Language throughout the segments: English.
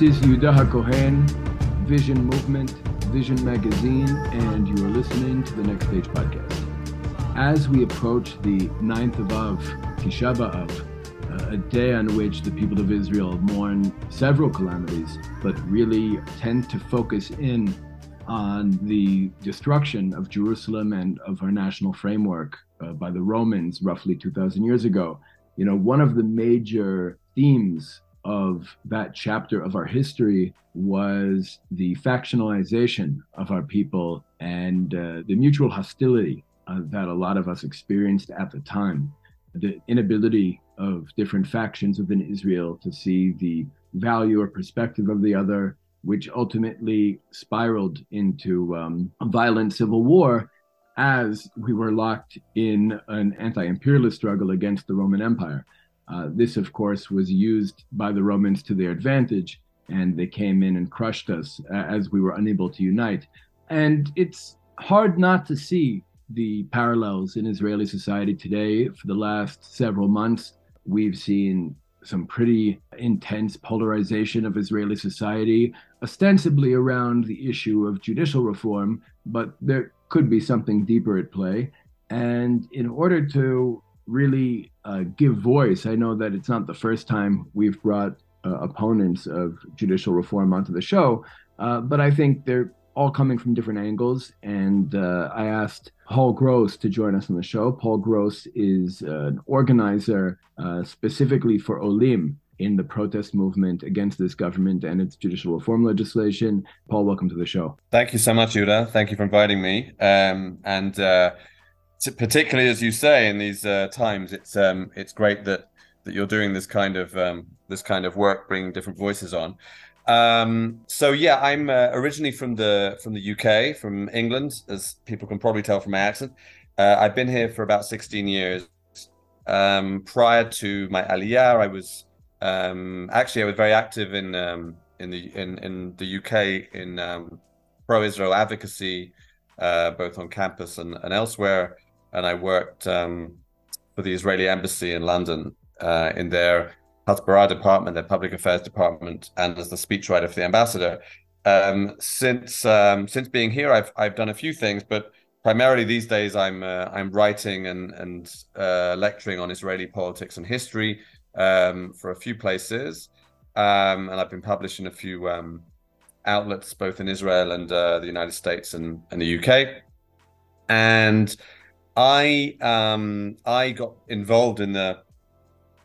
This is Yehuda HaKohen, Vision Movement, Vision Magazine, and you are listening to the Next Stage podcast. As we approach the 9th of Av, Tisha B'Av, uh, a day on which the people of Israel mourn several calamities, but really tend to focus in on the destruction of Jerusalem and of our national framework uh, by the Romans roughly 2,000 years ago. You know, one of the major themes of that chapter of our history was the factionalization of our people and uh, the mutual hostility uh, that a lot of us experienced at the time. The inability of different factions within Israel to see the value or perspective of the other, which ultimately spiraled into um, a violent civil war as we were locked in an anti imperialist struggle against the Roman Empire. Uh, this, of course, was used by the Romans to their advantage, and they came in and crushed us as we were unable to unite. And it's hard not to see the parallels in Israeli society today. For the last several months, we've seen some pretty intense polarization of Israeli society, ostensibly around the issue of judicial reform, but there could be something deeper at play. And in order to really uh, give voice. I know that it's not the first time we've brought uh, opponents of judicial reform onto the show, uh, but I think they're all coming from different angles. And uh, I asked Paul Gross to join us on the show. Paul Gross is an organizer uh, specifically for Olim in the protest movement against this government and its judicial reform legislation. Paul, welcome to the show. Thank you so much, Yehuda. Thank you for inviting me. Um, and uh, particularly as you say in these uh, times, it's um, it's great that that you're doing this kind of um, this kind of work, bringing different voices on. Um, so yeah, I'm uh, originally from the from the UK, from England, as people can probably tell from my accent. Uh, I've been here for about 16 years. Um, prior to my aliyah, I was um, actually I was very active in um, in the in in the UK in um, pro-Israel advocacy, uh, both on campus and, and elsewhere and I worked um, for the Israeli embassy in London uh, in their Hasbara department, their public affairs department, and as the speechwriter for the ambassador. Um, since um, since being here, I've I've done a few things, but primarily these days I'm uh, I'm writing and and uh, lecturing on Israeli politics and history um, for a few places, um, and I've been published in a few um, outlets both in Israel and uh, the United States and, and the UK, and I um, I got involved in the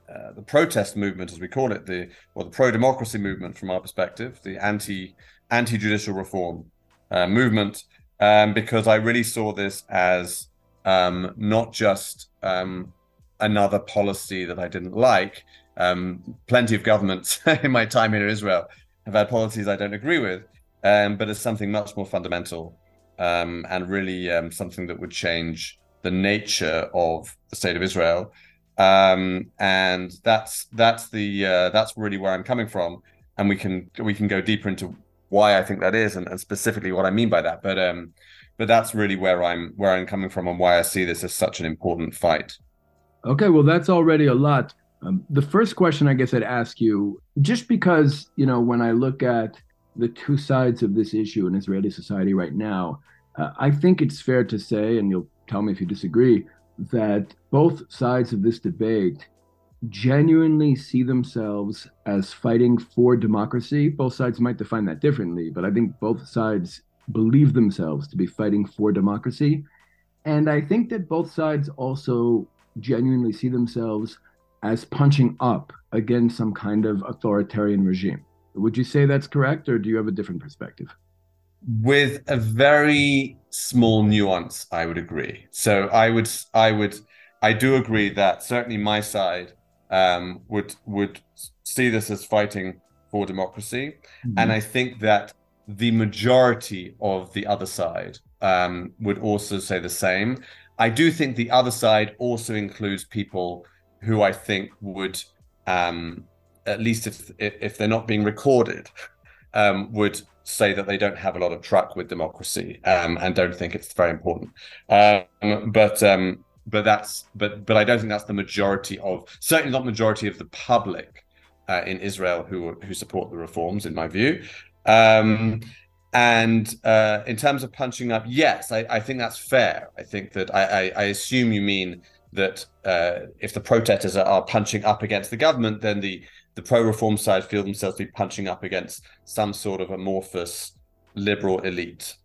uh, the protest movement, as we call it, the or the pro democracy movement from our perspective, the anti anti judicial reform uh, movement, um, because I really saw this as um, not just um, another policy that I didn't like. Um, plenty of governments in my time here in Israel have had policies I don't agree with, um, but as something much more fundamental and really something that would change the nature of the state of Israel, um, and that's that's the uh, that's really where I'm coming from, and we can we can go deeper into why I think that is, and, and specifically what I mean by that. But um, but that's really where I'm where I'm coming from, and why I see this as such an important fight. Okay, well, that's already a lot. Um, the first question I guess I'd ask you, just because you know when I look at the two sides of this issue in Israeli society right now, uh, I think it's fair to say, and you'll tell me if you disagree, that both sides of this debate genuinely see themselves as fighting for democracy. Both sides might define that differently, but I think both sides believe themselves to be fighting for democracy. And I think that both sides also genuinely see themselves as punching up against some kind of authoritarian regime. Would you say that's correct, or do you have a different perspective? With a very small nuance i would agree. So i would i would i do agree that certainly my side um, would would see this as fighting for democracy. Mm-hmm. and i think that the majority of the other side um, would also say the same. I do think the other side also includes people who i think would um, at least if if they're not being recorded um, would say that they don't have a lot of truck with democracy um, and don't think it's very important. Um, but um, but that's but but I don't think that's the majority of certainly not majority of the public uh, in Israel who who support the reforms, in my view. Um, and uh, in terms of punching up, yes, I, I, think that's fair. I think that I, I, I assume you mean that uh, if the protesters are punching up against the government, then the the pro-reform side feel themselves to be punching up against some sort of amorphous liberal elite.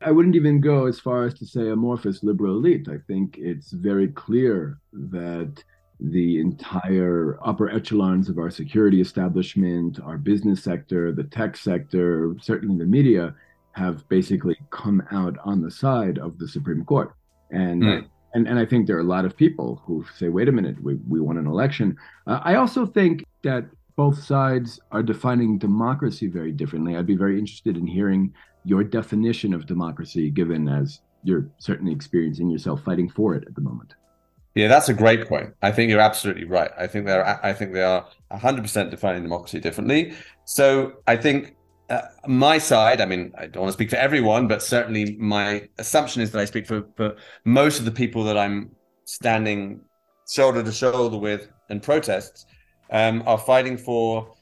I wouldn't even go as far as to say amorphous liberal elite. I think it's very clear that the entire upper echelons of our security establishment, our business sector, the tech sector, certainly the media, have basically come out on the side of the Supreme Court. And mm. and and I think there are a lot of people who say, "Wait a minute, we we won an election." Uh, I also think that both sides are defining democracy very differently. I'd be very interested in hearing your definition of democracy, given as you're certainly experiencing yourself fighting for it at the moment. Yeah, that's a great point. I think you're absolutely right. I think they're I think they are 100% defining democracy differently. So I think uh, my side, I mean, I don't want to speak for everyone, but certainly my assumption is that I speak for, for most of the people that I'm standing shoulder to shoulder with in protests um, are fighting for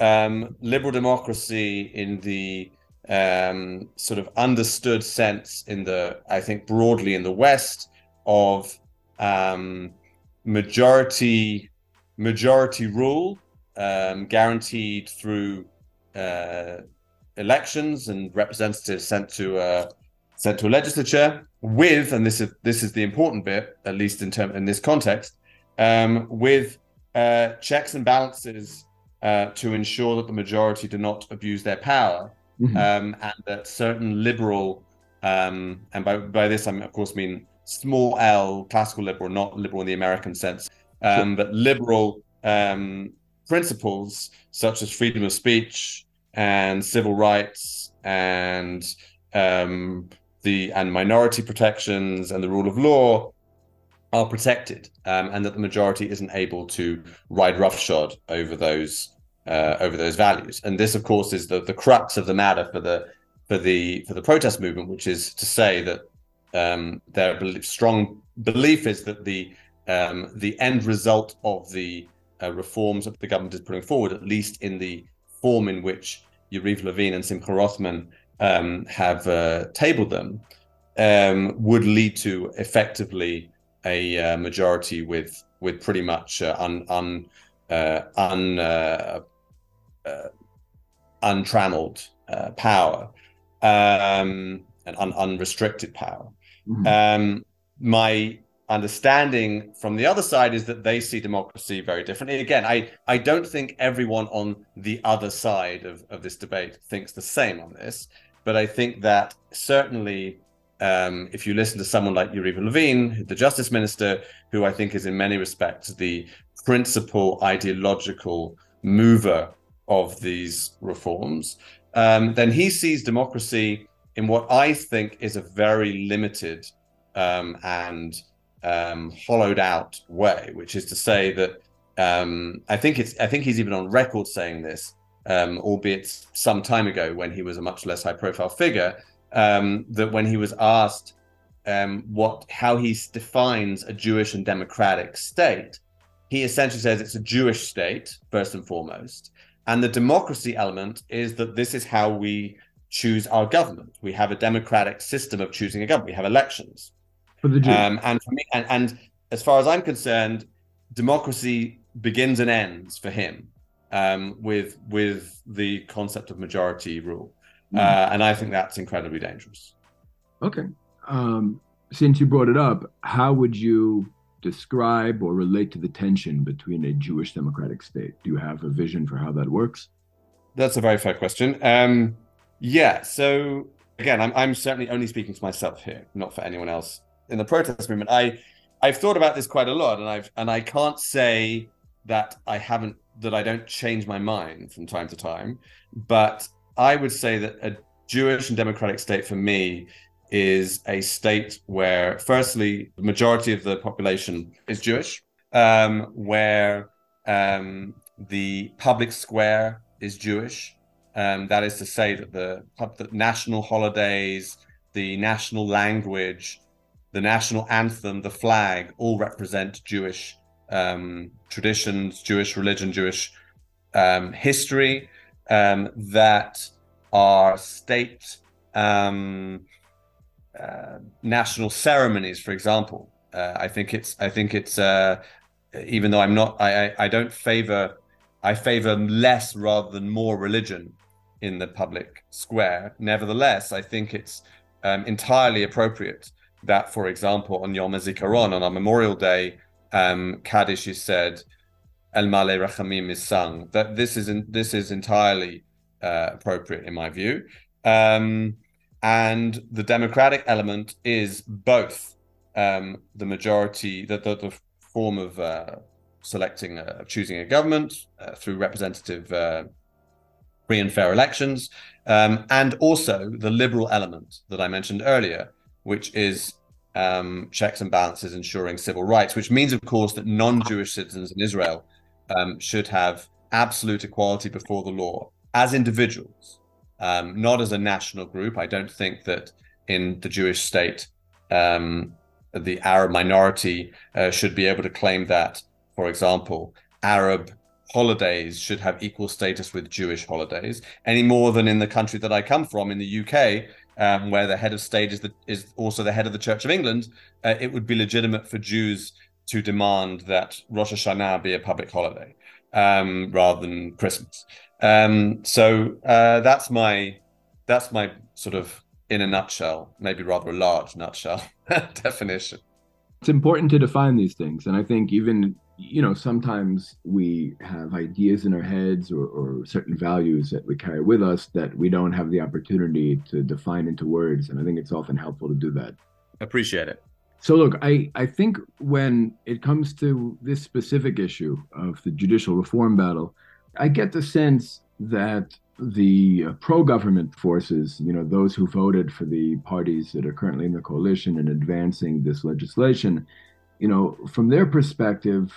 um, liberal democracy in the um, sort of understood sense in the, I think, broadly in the West of um, majority majority rule um, guaranteed through uh, elections and representatives sent to uh, sent to a legislature with, and this is this is the important bit, at least in term in this context, um, with uh, checks and balances uh, to ensure that the majority do not abuse their power, mm-hmm. um, and that certain liberal, um, and by by this I of course mean small L, classical liberal, not liberal in the American sense, um, sure. but liberal um, principles such as freedom of speech and civil rights and um, the and minority protections and the rule of law are protected, um, and that the majority isn't able to ride roughshod over those uh, over those values. And this, of course, is the the crux of the matter for the for the for the protest movement, which is to say that um, their strong belief is that the um, the end result of the uh, reforms that the government is putting forward, at least in the form in which Yariv Levin and Simcha Rothman um, have uh, tabled them, um, would lead to effectively a uh, majority with with pretty much uh, un, un, uh, un uh, untrammeled power um, and un, unrestricted power. Mm-hmm. Um, my understanding from the other side is that they see democracy very differently. Again, I, I don't think everyone on the other side of, of this debate thinks the same on this, but I think that certainly um, if you listen to someone like Yariv Levin, the justice minister, who I think is in many respects the principal ideological mover of these reforms, um, then he sees democracy in what I think is a very limited um, and um, hollowed out way, which is to say that um, I think it's I think he's even on record saying this, um, albeit some time ago when he was a much less high profile figure, um, that when he was asked um, what how he defines a Jewish and democratic state, he essentially says it's a Jewish state first and foremost, and the democracy element is that this is how we choose our government. We have a democratic system of choosing a government. We have elections. For the um, and for me, and, and as far as I'm concerned, democracy begins and ends for him um, with with the concept of majority rule, mm. uh, and I think that's incredibly dangerous. Okay, um, since you brought it up, how would you describe or relate to the tension between a Jewish democratic state? Do you have a vision for how that works? That's a very fair question. Um, yeah. So again, I'm I'm certainly only speaking to myself here, not for anyone else in the protest movement. I I've thought about this quite a lot, and I've and I can't say that I haven't that I don't change my mind from time to time, but I would say that a Jewish and democratic state for me is a state where, firstly, the majority of the population is Jewish, um, where um, the public square is Jewish, um, that is to say that the, the national holidays, the national language, the national anthem, the flag all represent Jewish um, traditions, Jewish religion, Jewish um, history, um, that are state um, uh, national ceremonies, for example. Uh, I think it's I think it's uh, even though I'm not I, I, I don't favor I favor less rather than more religion in the public square. Nevertheless, I think it's um, entirely appropriate that, for example, on Yom HaZikaron, on our Memorial Day, um, Kaddish is said, El Maleh Rachamim is sung. That this is in, this is entirely uh, appropriate in my view. Um, and the democratic element is both um, the majority, the, the, the form of uh, selecting, uh, choosing a government uh, through representative uh, free and fair elections, um, and also the liberal element that I mentioned earlier, which is um, checks and balances ensuring civil rights, which means, of course, that non Jewish citizens in Israel um, should have absolute equality before the law as individuals, um, not as a national group. I don't think that in the Jewish state, um, the Arab minority uh, should be able to claim that, for example, Arab holidays should have equal status with Jewish holidays, any more than in the country that I come from, in the UK, um, where the head of state is, the, is also the head of the Church of England. Uh, it would be legitimate for Jews to demand that Rosh Hashanah be a public holiday um, rather than Christmas. Um, so uh, that's my that's my sort of in a nutshell, maybe rather a large nutshell definition. It's important to define these things, and I think even you know sometimes we have ideas in our heads or, or certain values that we carry with us that we don't have the opportunity to define into words, and I think it's often helpful to do that. Appreciate it. So look, I, I think when it comes to this specific issue of the judicial reform battle, I get the sense that the pro-government forces, you know, those who voted for the parties that are currently in the coalition and advancing this legislation, you know, from their perspective,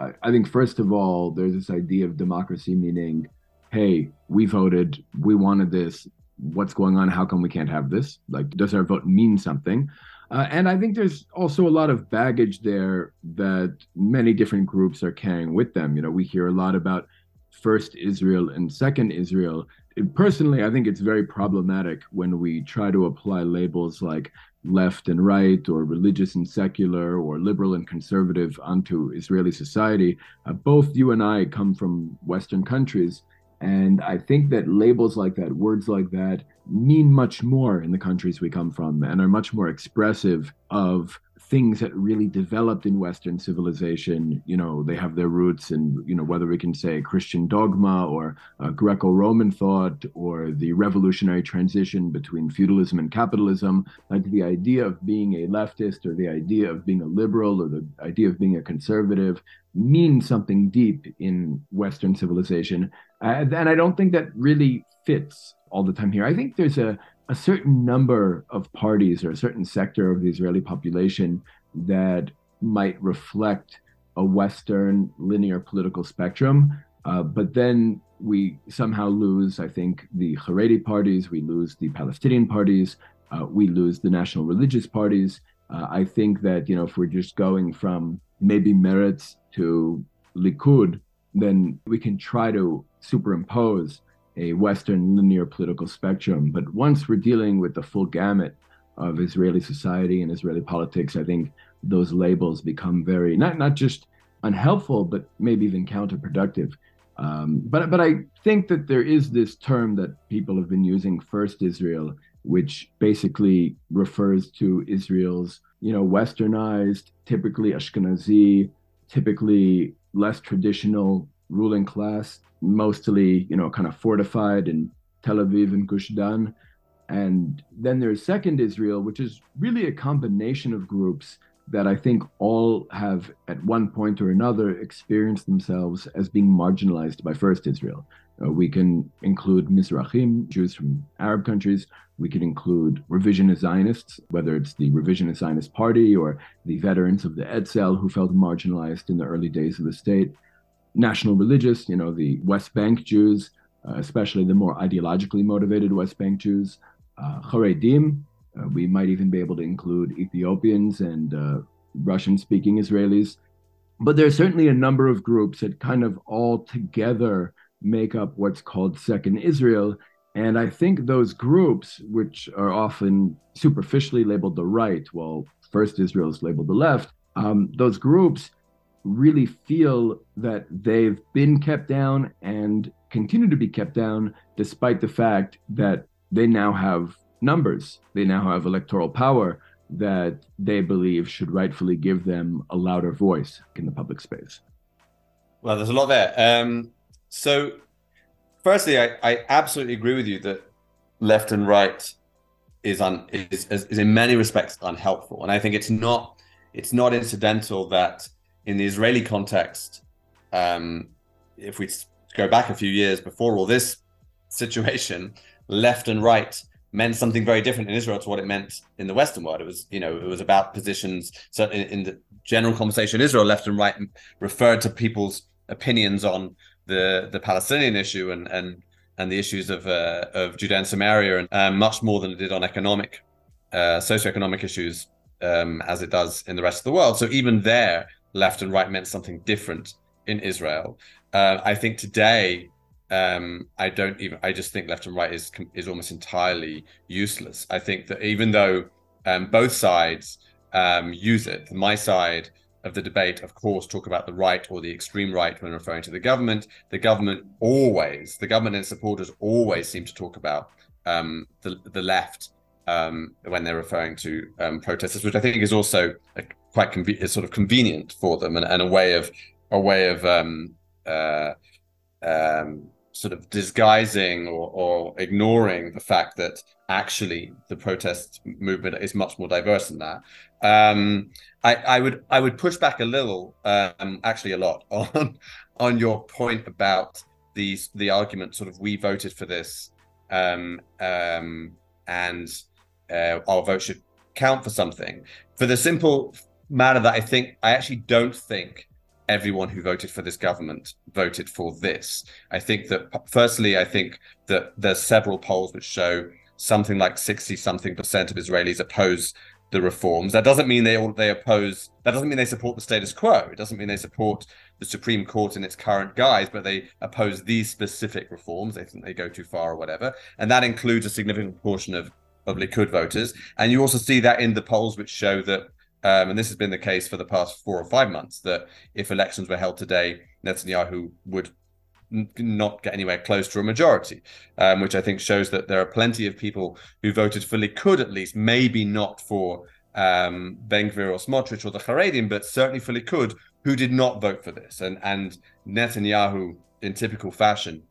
I, I think first of all, there's this idea of democracy, meaning, hey, we voted, we wanted this. What's going on? How come we can't have this? Like, does our vote mean something? Uh, and I think there's also a lot of baggage there that many different groups are carrying with them. You know, we hear a lot about first Israel and second Israel. personally, I think it's very problematic when we try to apply labels like left and right, or religious and secular, or liberal and conservative onto Israeli society. Uh, both you and I come from Western countries. And I think that labels like that, words like that, mean much more in the countries we come from and are much more expressive of things that really developed in Western civilization. You know, they have their roots in, you know, whether we can say Christian dogma or uh, Greco Roman thought or the revolutionary transition between feudalism and capitalism. Like the idea of being a leftist or the idea of being a liberal or the idea of being a conservative means something deep in Western civilization. Uh, and I don't think that really fits all the time here. I think there's a a certain number of parties or a certain sector of the Israeli population that might reflect a Western linear political spectrum. Uh, but then we somehow lose, I think, the Haredi parties, we lose the Palestinian parties, uh, we lose the national religious parties. Uh, I think that, you know, if we're just going from maybe Meretz to Likud, then we can try to superimpose a Western linear political spectrum. But once we're dealing with the full gamut of Israeli society and Israeli politics, I think those labels become very not not just unhelpful, but maybe even counterproductive. Um, but but I think that there is this term that people have been using, First Israel, which basically refers to Israel's you know westernized, typically Ashkenazi, typically less traditional ruling class mostly, you know, kind of fortified in Tel Aviv and Gush Dan. And then there's Second Israel, which is really a combination of groups that I think all have, at one point or another, experienced themselves as being marginalized by First Israel. Uh, we can include Mizrahim, Jews from Arab countries. We could include revisionist Zionists, whether it's the revisionist Zionist Party or the veterans of the Etzel who felt marginalized in the early days of the state national religious, you know, the West Bank Jews, uh, especially the more ideologically motivated West Bank Jews, uh, Haredim. Uh, we might even be able to include Ethiopians and uh, Russian speaking Israelis. But there's certainly a number of groups that kind of all together make up what's called Second Israel. And I think those groups, which are often superficially labeled the right, while First Israel is labeled the left, um, those groups really feel that they've been kept down and continue to be kept down, despite the fact that they now have numbers, they now have electoral power that they believe should rightfully give them a louder voice in the public space. Well, there's a lot there. Um, so, firstly, I, I absolutely agree with you that left and right is, un, is, is, is in many respects unhelpful, and I think it's not it's not incidental that in the Israeli context, um, if we go back a few years before all this situation, left and right meant something very different in Israel to what it meant in the Western world. It was, you know, it was about positions. So in, in the general conversation in Israel, left and right referred to people's opinions on the the Palestinian issue and and and the issues of uh, of Judea and Samaria, and um, much more than it did on economic, uh, socioeconomic issues, um, as it does in the rest of the world. So even there, left and right meant something different in Israel. Uh, I think today um, I don't even. I just think left and right is is almost entirely useless. I think that even though um, both sides um, use it, my side of the debate, of course, talk about the right or the extreme right when referring to the government. The government always, the government and supporters always seem to talk about um, the the left um, when they're referring to um, protesters, which I think is also a, quite conve- sort of convenient for them and, and, a way of a way of um, uh, um, sort of disguising or, or ignoring the fact that actually the protest movement is much more diverse than that. Um, I, I, would I would push back a little, um, actually a lot, on on your point about these the argument sort of we voted for this um, um, and uh, our vote should count for something for the simple matter that I think I actually don't think everyone who voted for this government voted for this. I think that, firstly, I think that there's several polls which show something like 60 something percent of Israelis oppose the reforms. That doesn't mean they all they oppose. That doesn't mean they support the status quo. It doesn't mean they support the Supreme Court in its current guise, but they oppose these specific reforms. They think they go too far or whatever, and that includes a significant portion of of Likud voters. And you also see that in the polls which show that um, and this has been the case for the past four or five months, that if elections were held today, Netanyahu would n- not get anywhere close to a majority, um, which I think shows that there are plenty of people who voted for Likud, at least, maybe not for um, Ben Gvir or Smotrich or the Haredim, but certainly for Likud, who did not vote for this. And, and Netanyahu, in typical fashion,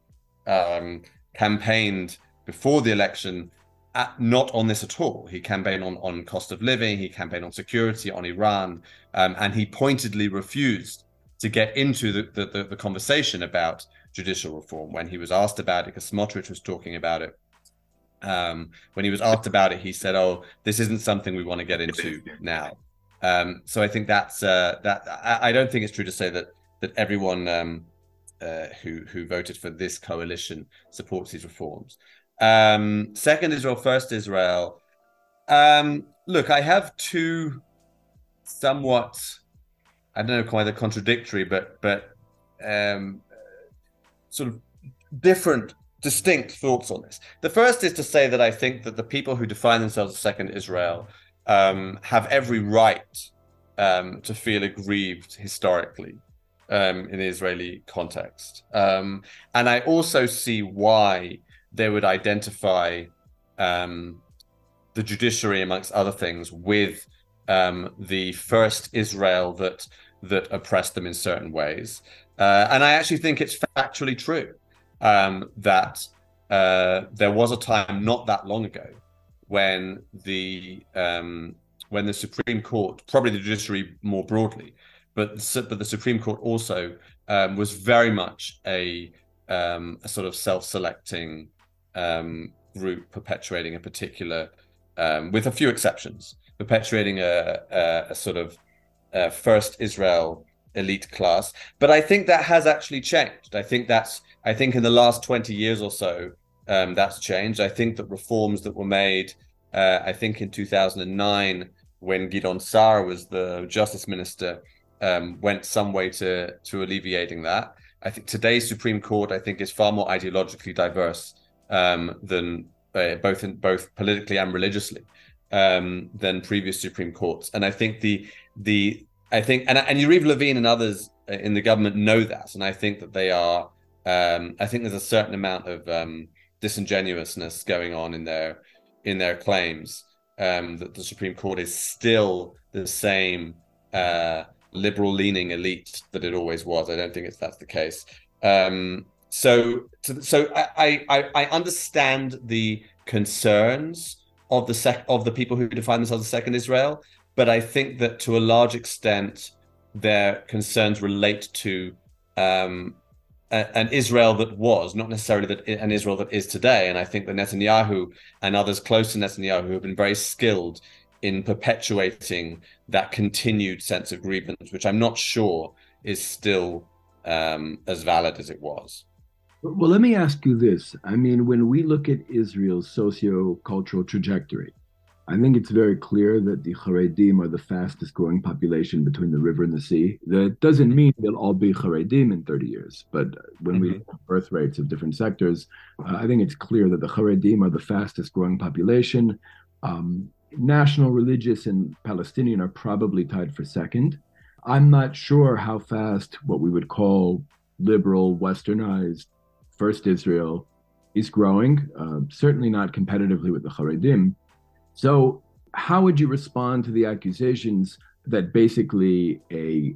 um, campaigned before the election at, not on this at all. He campaigned on, on cost of living, he campaigned on security, on Iran, um, and he pointedly refused to get into the, the, the, the, conversation about judicial reform when he was asked about it, because Smotrich was talking about it. Um, when he was asked about it, he said, "Oh, this isn't something we want to get into now." Um, so I think that's uh, that. I, I, don't think it's true to say that that everyone um, uh, who who voted for this coalition supports these reforms. Um, second Israel, first Israel. Um, look, I have two somewhat, I don't know, quite contradictory, but but um, sort of different, distinct thoughts on this. The first is to say that I think that the people who define themselves as second Israel um, have every right um, to feel aggrieved historically um, in the Israeli context. Um, and I also see why they would identify um, the judiciary, amongst other things, with um, the first Israel that that oppressed them in certain ways. Uh, and I actually think it's factually true um, that uh, there was a time not that long ago when the um, when the Supreme Court, probably the judiciary more broadly, but but the Supreme Court also um, was very much a, um, a sort of self-selecting um, group perpetuating a particular, um, with a few exceptions, perpetuating a, a, a sort of first Israel elite class. But I think that has actually changed. I think that's I think in the last twenty years or so, um, that's changed. I think that reforms that were made, uh, I think in two thousand and nine, when Gidon Saar was the justice minister, um, went some way to to alleviating that. I think today's Supreme Court, I think, is far more ideologically diverse um, than uh, both in both politically and religiously um, than previous Supreme Courts. And I think the the I think and and Yariv Levin and others in the government know that, and I think that they are. Um, I think there's a certain amount of um, disingenuousness going on in their in their claims um, that the Supreme Court is still the same uh, liberal leaning elite that it always was. I don't think it's that's the case. Um, so, so I, I I understand the concerns of the sec of the people who define themselves as second Israel, but I think that to a large extent their concerns relate to um, a, an Israel that was, not necessarily that an Israel that is today. And I think that Netanyahu and others close to Netanyahu have been very skilled in perpetuating that continued sense of grievance, which I'm not sure is still um, as valid as it was. Well, let me ask you this. I mean, when we look at Israel's socio-cultural trajectory, I think it's very clear that the Haredim are the fastest growing population between the river and the sea. That doesn't mean they'll all be Haredim in 30 years, but when mm-hmm. we look at birth rates of different sectors, uh, I think it's clear that the Haredim are the fastest growing population. Um, national, religious, and Palestinian are probably tied for second. I'm not sure how fast what we would call liberal, westernized First Israel is growing, uh, certainly not competitively with the Haredim. So, how would you respond to the accusations that basically a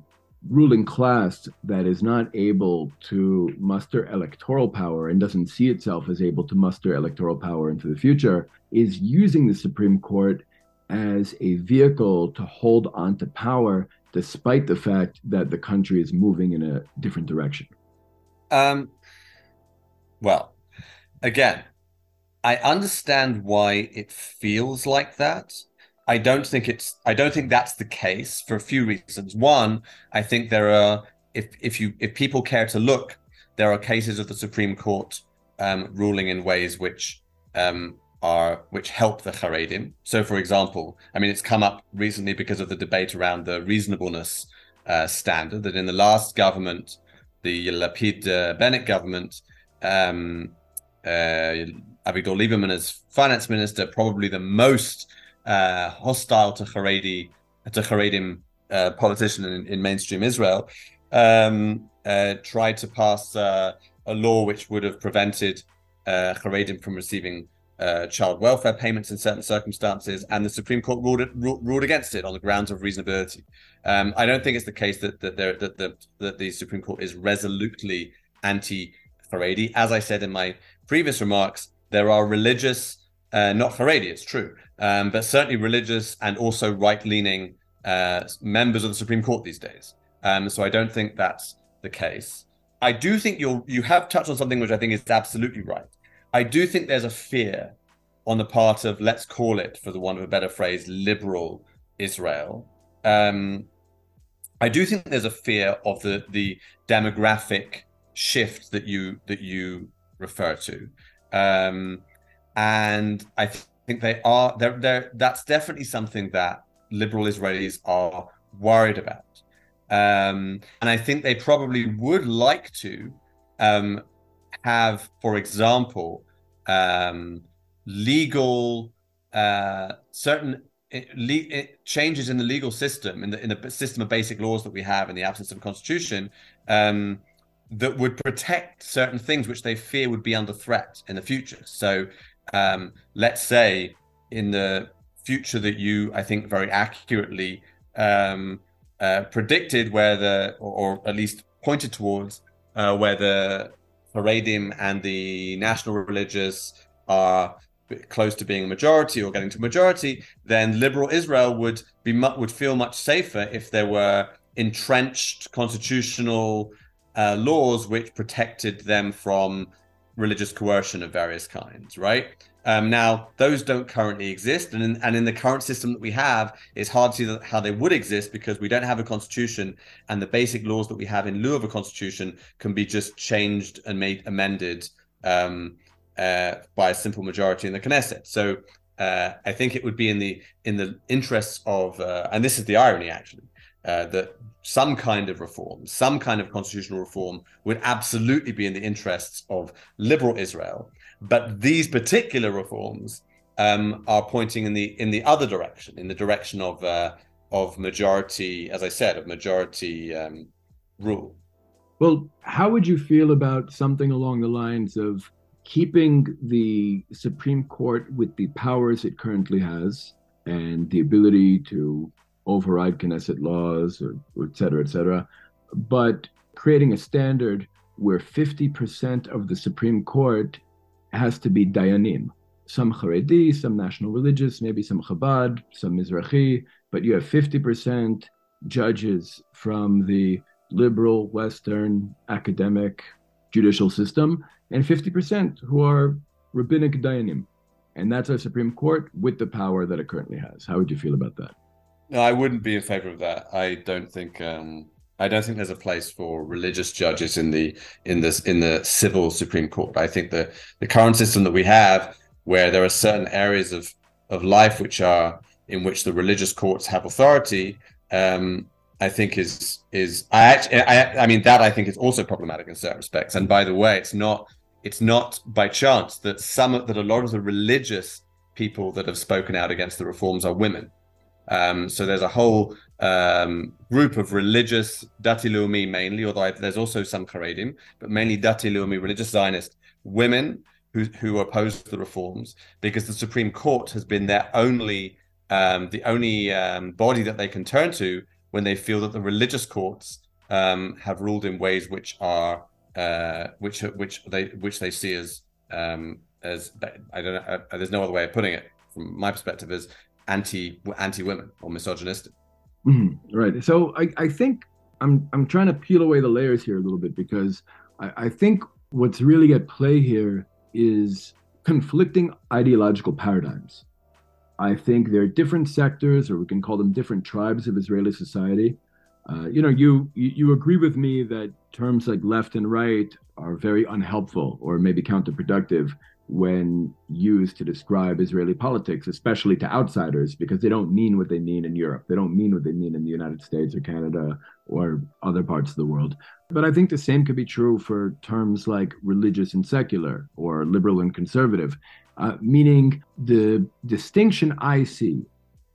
ruling class that is not able to muster electoral power and doesn't see itself as able to muster electoral power into the future is using the Supreme Court as a vehicle to hold on to power despite the fact that the country is moving in a different direction? Um, well, again, I understand why it feels like that. I don't think it's I don't think that's the case for a few reasons. One, I think there are if if you if people care to look, there are cases of the Supreme Court um, ruling in ways which um, are which help the Haredim. So, for example, I mean, it's come up recently because of the debate around the reasonableness uh, standard that in the last government, the Lapid uh, Bennett government, um, uh, Avigdor Lieberman as finance minister, probably the most uh, hostile to Haredi, to Haredim uh, politician in, in, mainstream Israel, um, uh, tried to pass uh, a law which would have prevented uh, Haredim from receiving uh, child welfare payments in certain circumstances, and the Supreme Court ruled, it, ruled against it on the grounds of reasonability. Um, I don't think it's the case that that, there, that, the, that the Supreme Court is resolutely anti Haredi. As I said in my previous remarks, there are religious, uh, not Haredi, it's true, um, but certainly religious and also right leaning uh, members of the Supreme Court these days. Um, so I don't think that's the case. I do think you you have touched on something which I think is absolutely right. I do think there's a fear on the part of let's call it, for the want of a better phrase, liberal Israel. Um, I do think there's a fear of the the demographic shift that you that you refer to, um, and I th- think they are they're, they're, that's definitely something that liberal Israelis are worried about, um, and I think they probably would like to um, have, for example, um, legal uh, certain eh, le- eh, changes in the legal system in the in the system of basic laws that we have in the absence of a constitution um, that would protect certain things which they fear would be under threat in the future. So, um, let's say in the future that you, I think, very accurately um, uh, predicted where the, or, or, at least pointed towards uh, where the Haredim and the national religious are close to being a majority or getting to majority, then liberal Israel would be would feel much safer if there were entrenched constitutional uh, laws which protected them from religious coercion of various kinds, right? Um, now, those don't currently exist, and in, and in the current system that we have, it's hard to see how they would exist because we don't have a constitution, and the basic laws that we have in lieu of a constitution can be just changed and made amended um, uh, by a simple majority in the Knesset. So uh, I think it would be in the in the interests of, uh, and this is the irony actually, uh, that some kind of reform, some kind of constitutional reform would absolutely be in the interests of liberal Israel. But these particular reforms um, are pointing in the in the other direction, in the direction of uh, of majority, as I said, of majority um, rule. Well, how would you feel about something along the lines of keeping the Supreme Court with the powers it currently has and the ability to override Knesset laws, or, or et cetera, et cetera, but creating a standard where 50% of the Supreme Court has to be Dayanim. Some Haredi, some national religious, maybe some Chabad, some Mizrahi, but you have 50% judges from the liberal, Western, academic, judicial system, and 50% who are rabbinic Dayanim. And that's our Supreme Court with the power that it currently has. How would you feel about that? No, I wouldn't be in favor of that. I don't think um, I don't think there's a place for religious judges in the in this in the civil Supreme Court. I think the the current system that we have, where there are certain areas of of life which are in which the religious courts have authority, um, I think is is I actually I, I mean that I think is also problematic in certain respects. And by the way, it's not it's not by chance that some that a lot of the religious people that have spoken out against the reforms are women. Um, so there's a whole um, group of religious Dati Leumi mainly, although there's also some Haredim, but mainly Dati Leumi religious Zionist women who who oppose the reforms because the Supreme Court has been their only um, the only um, body that they can turn to when they feel that the religious courts um, have ruled in ways which are uh, which which they which they see as um, as I don't know. Uh, there's no other way of putting it from my perspective as anti anti women or misogynistic. Mm-hmm. Right. So I, I think I'm I'm trying to peel away the layers here a little bit because I, I think what's really at play here is conflicting ideological paradigms. I think there are different sectors, or we can call them different tribes of Israeli society. Uh, you know, you, you you agree with me that terms like left and right are very unhelpful or maybe counterproductive when used to describe Israeli politics, especially to outsiders, because they don't mean what they mean in Europe. They don't mean what they mean in the United States or Canada or other parts of the world. But I think the same could be true for terms like religious and secular or liberal and conservative, uh, meaning the distinction I see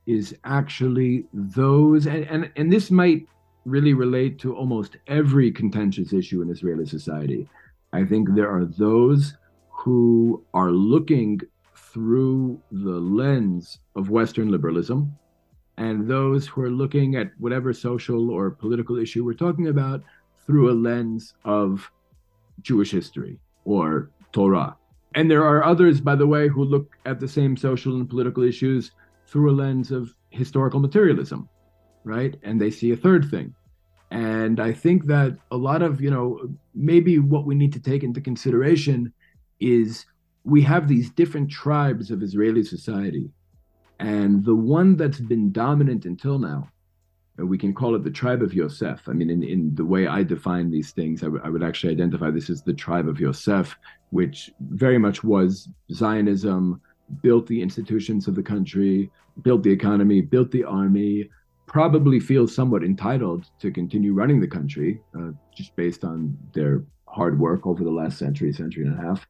is actually those, and, and, and this might really relate to almost every contentious issue in Israeli society. I think there are those who are looking through the lens of Western liberalism, and those who are looking at whatever social or political issue we're talking about through a lens of Jewish history or Torah. And there are others, by the way, who look at the same social and political issues through a lens of historical materialism, right? And they see a third thing. And I think that a lot of, you know, maybe what we need to take into consideration is we have these different tribes of Israeli society. And the one that's been dominant until now, we can call it the tribe of Yosef. I mean, in, in the way I define these things, I, w- I would actually identify this as the tribe of Yosef, which very much was Zionism, built the institutions of the country, built the economy, built the army, probably feels somewhat entitled to continue running the country uh, just based on their hard work over the last century, century and a half.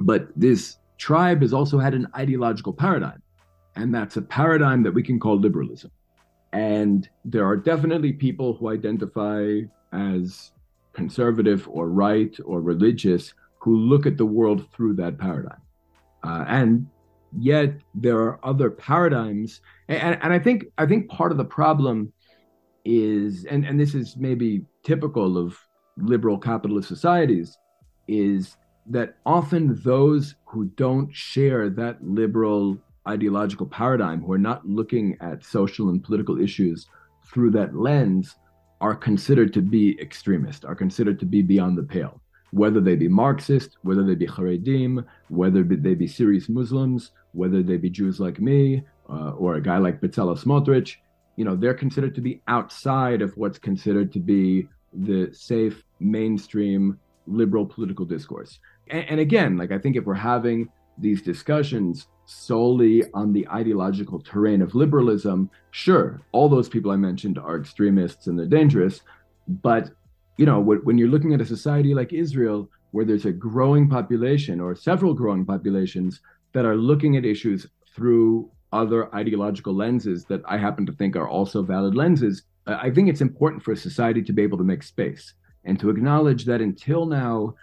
But this tribe has also had an ideological paradigm, and that's a paradigm that we can call liberalism. And there are definitely people who identify as conservative or right or religious who look at the world through that paradigm. Uh, and yet there are other paradigms. And, and I think I think part of the problem is, and, and this is maybe typical of liberal capitalist societies, is that often those who don't share that liberal ideological paradigm, who are not looking at social and political issues through that lens, are considered to be extremist, are considered to be beyond the pale. Whether they be Marxist, whether they be Haredim, whether they be serious Muslims, whether they be Jews like me, uh, or a guy like Bezalel Smotrich, you know, they're considered to be outside of what's considered to be the safe mainstream liberal political discourse and, and again, like I think if we're having these discussions solely on the ideological terrain of liberalism, sure, all those people I mentioned are extremists and they're dangerous. But, you know, when you're looking at a society like Israel, where there's a growing population or several growing populations that are looking at issues through other ideological lenses that I happen to think are also valid lenses, I think it's important for a society to be able to make space and to acknowledge that until now,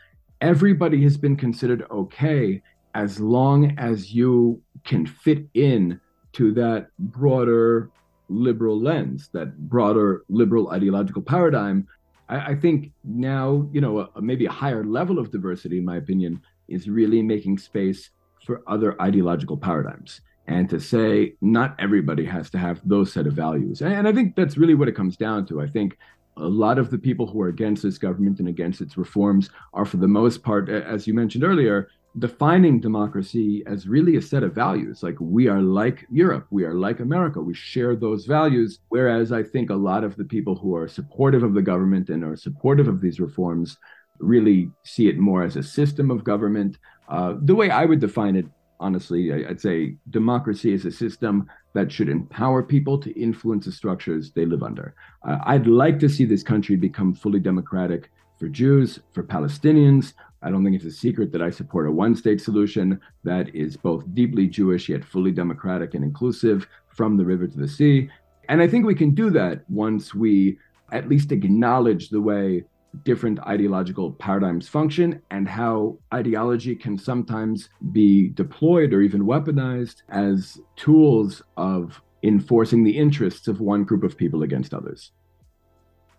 everybody has been considered okay as long as you can fit in to that broader liberal lens, that broader liberal ideological paradigm. I, I think now, you know, a, maybe a higher level of diversity, in my opinion, is really making space for other ideological paradigms and to say not everybody has to have those set of values. And I think that's really what it comes down to. I think a lot of the people who are against this government and against its reforms are, for the most part, as you mentioned earlier, defining democracy as really a set of values. Like we are like Europe, we are like America, we share those values. Whereas I think a lot of the people who are supportive of the government and are supportive of these reforms really see it more as a system of government. Uh, the way I would define it, honestly, I'd say democracy is a system that should empower people to influence the structures they live under. Uh, I'd like to see this country become fully democratic for Jews, for Palestinians, I don't think it's a secret that I support a one state solution that is both deeply Jewish yet fully democratic and inclusive from the river to the sea. And I think we can do that once we at least acknowledge the way different ideological paradigms function and how ideology can sometimes be deployed or even weaponized as tools of enforcing the interests of one group of people against others.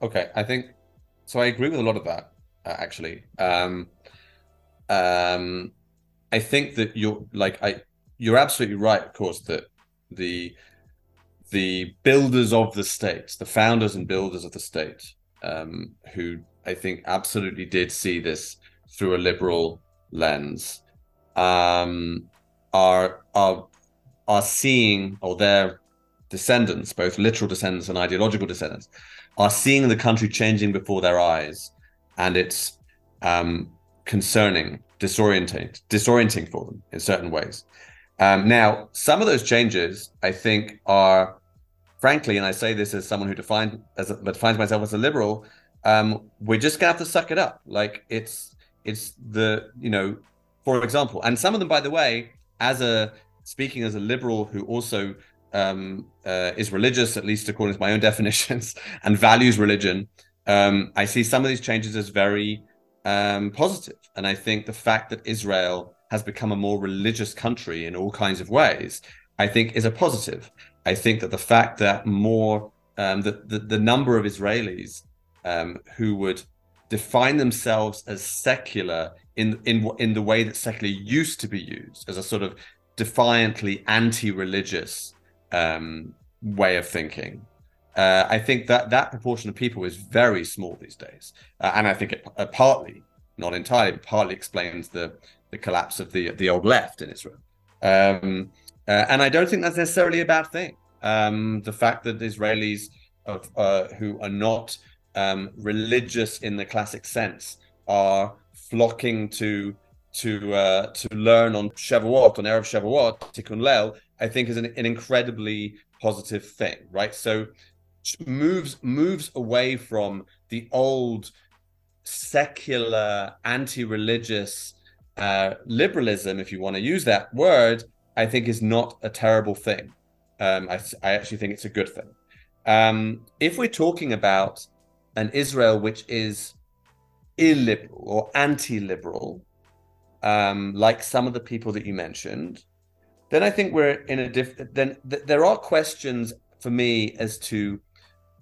Okay, I think so. I agree with a lot of that, uh, actually. Um, um, I think that you're like I you're absolutely right, of course, that the the builders of the state, the founders and builders of the state, um, who I think absolutely did see this through a liberal lens, um, are are are seeing or their descendants, both literal descendants and ideological descendants, are seeing the country changing before their eyes, and it's um, concerning, disorienting, disorienting for them in certain ways. Um, now, some of those changes, I think, are frankly, and I say this as someone who defines as defines myself as a liberal, um, we're just gonna have to suck it up. Like it's it's the you know, for example, and some of them, by the way, as a speaking as a liberal who also um, uh, is religious, at least according to my own definitions, and values religion. Um, I see some of these changes as very um, positive. And I think the fact that Israel has become a more religious country in all kinds of ways, I think is a positive. I think that the fact that more, um, the, the, the number of Israelis um, who would define themselves as secular in, in, in the way that secular used to be used, as a sort of defiantly anti religious um, way of thinking. Uh, I think that that proportion of people is very small these days, uh, and I think it uh, partly, not entirely, but partly explains the the collapse of the the old left in Israel. Um, uh, and I don't think that's necessarily a bad thing. Um, the fact that Israelis of, uh, who are not um, religious in the classic sense are flocking to to uh, to learn on Shavuot on erev Shavuot Tikkun Leil, I think is an, an incredibly positive thing, right? So moves moves away from the old secular anti-religious uh, liberalism, if you want to use that word, I think is not a terrible thing. Um, I, I, actually think it's a good thing. Um, if we're talking about an Israel which is illiberal or anti-liberal, um, like some of the people that you mentioned, then I think we're in a different. Then th- there are questions for me as to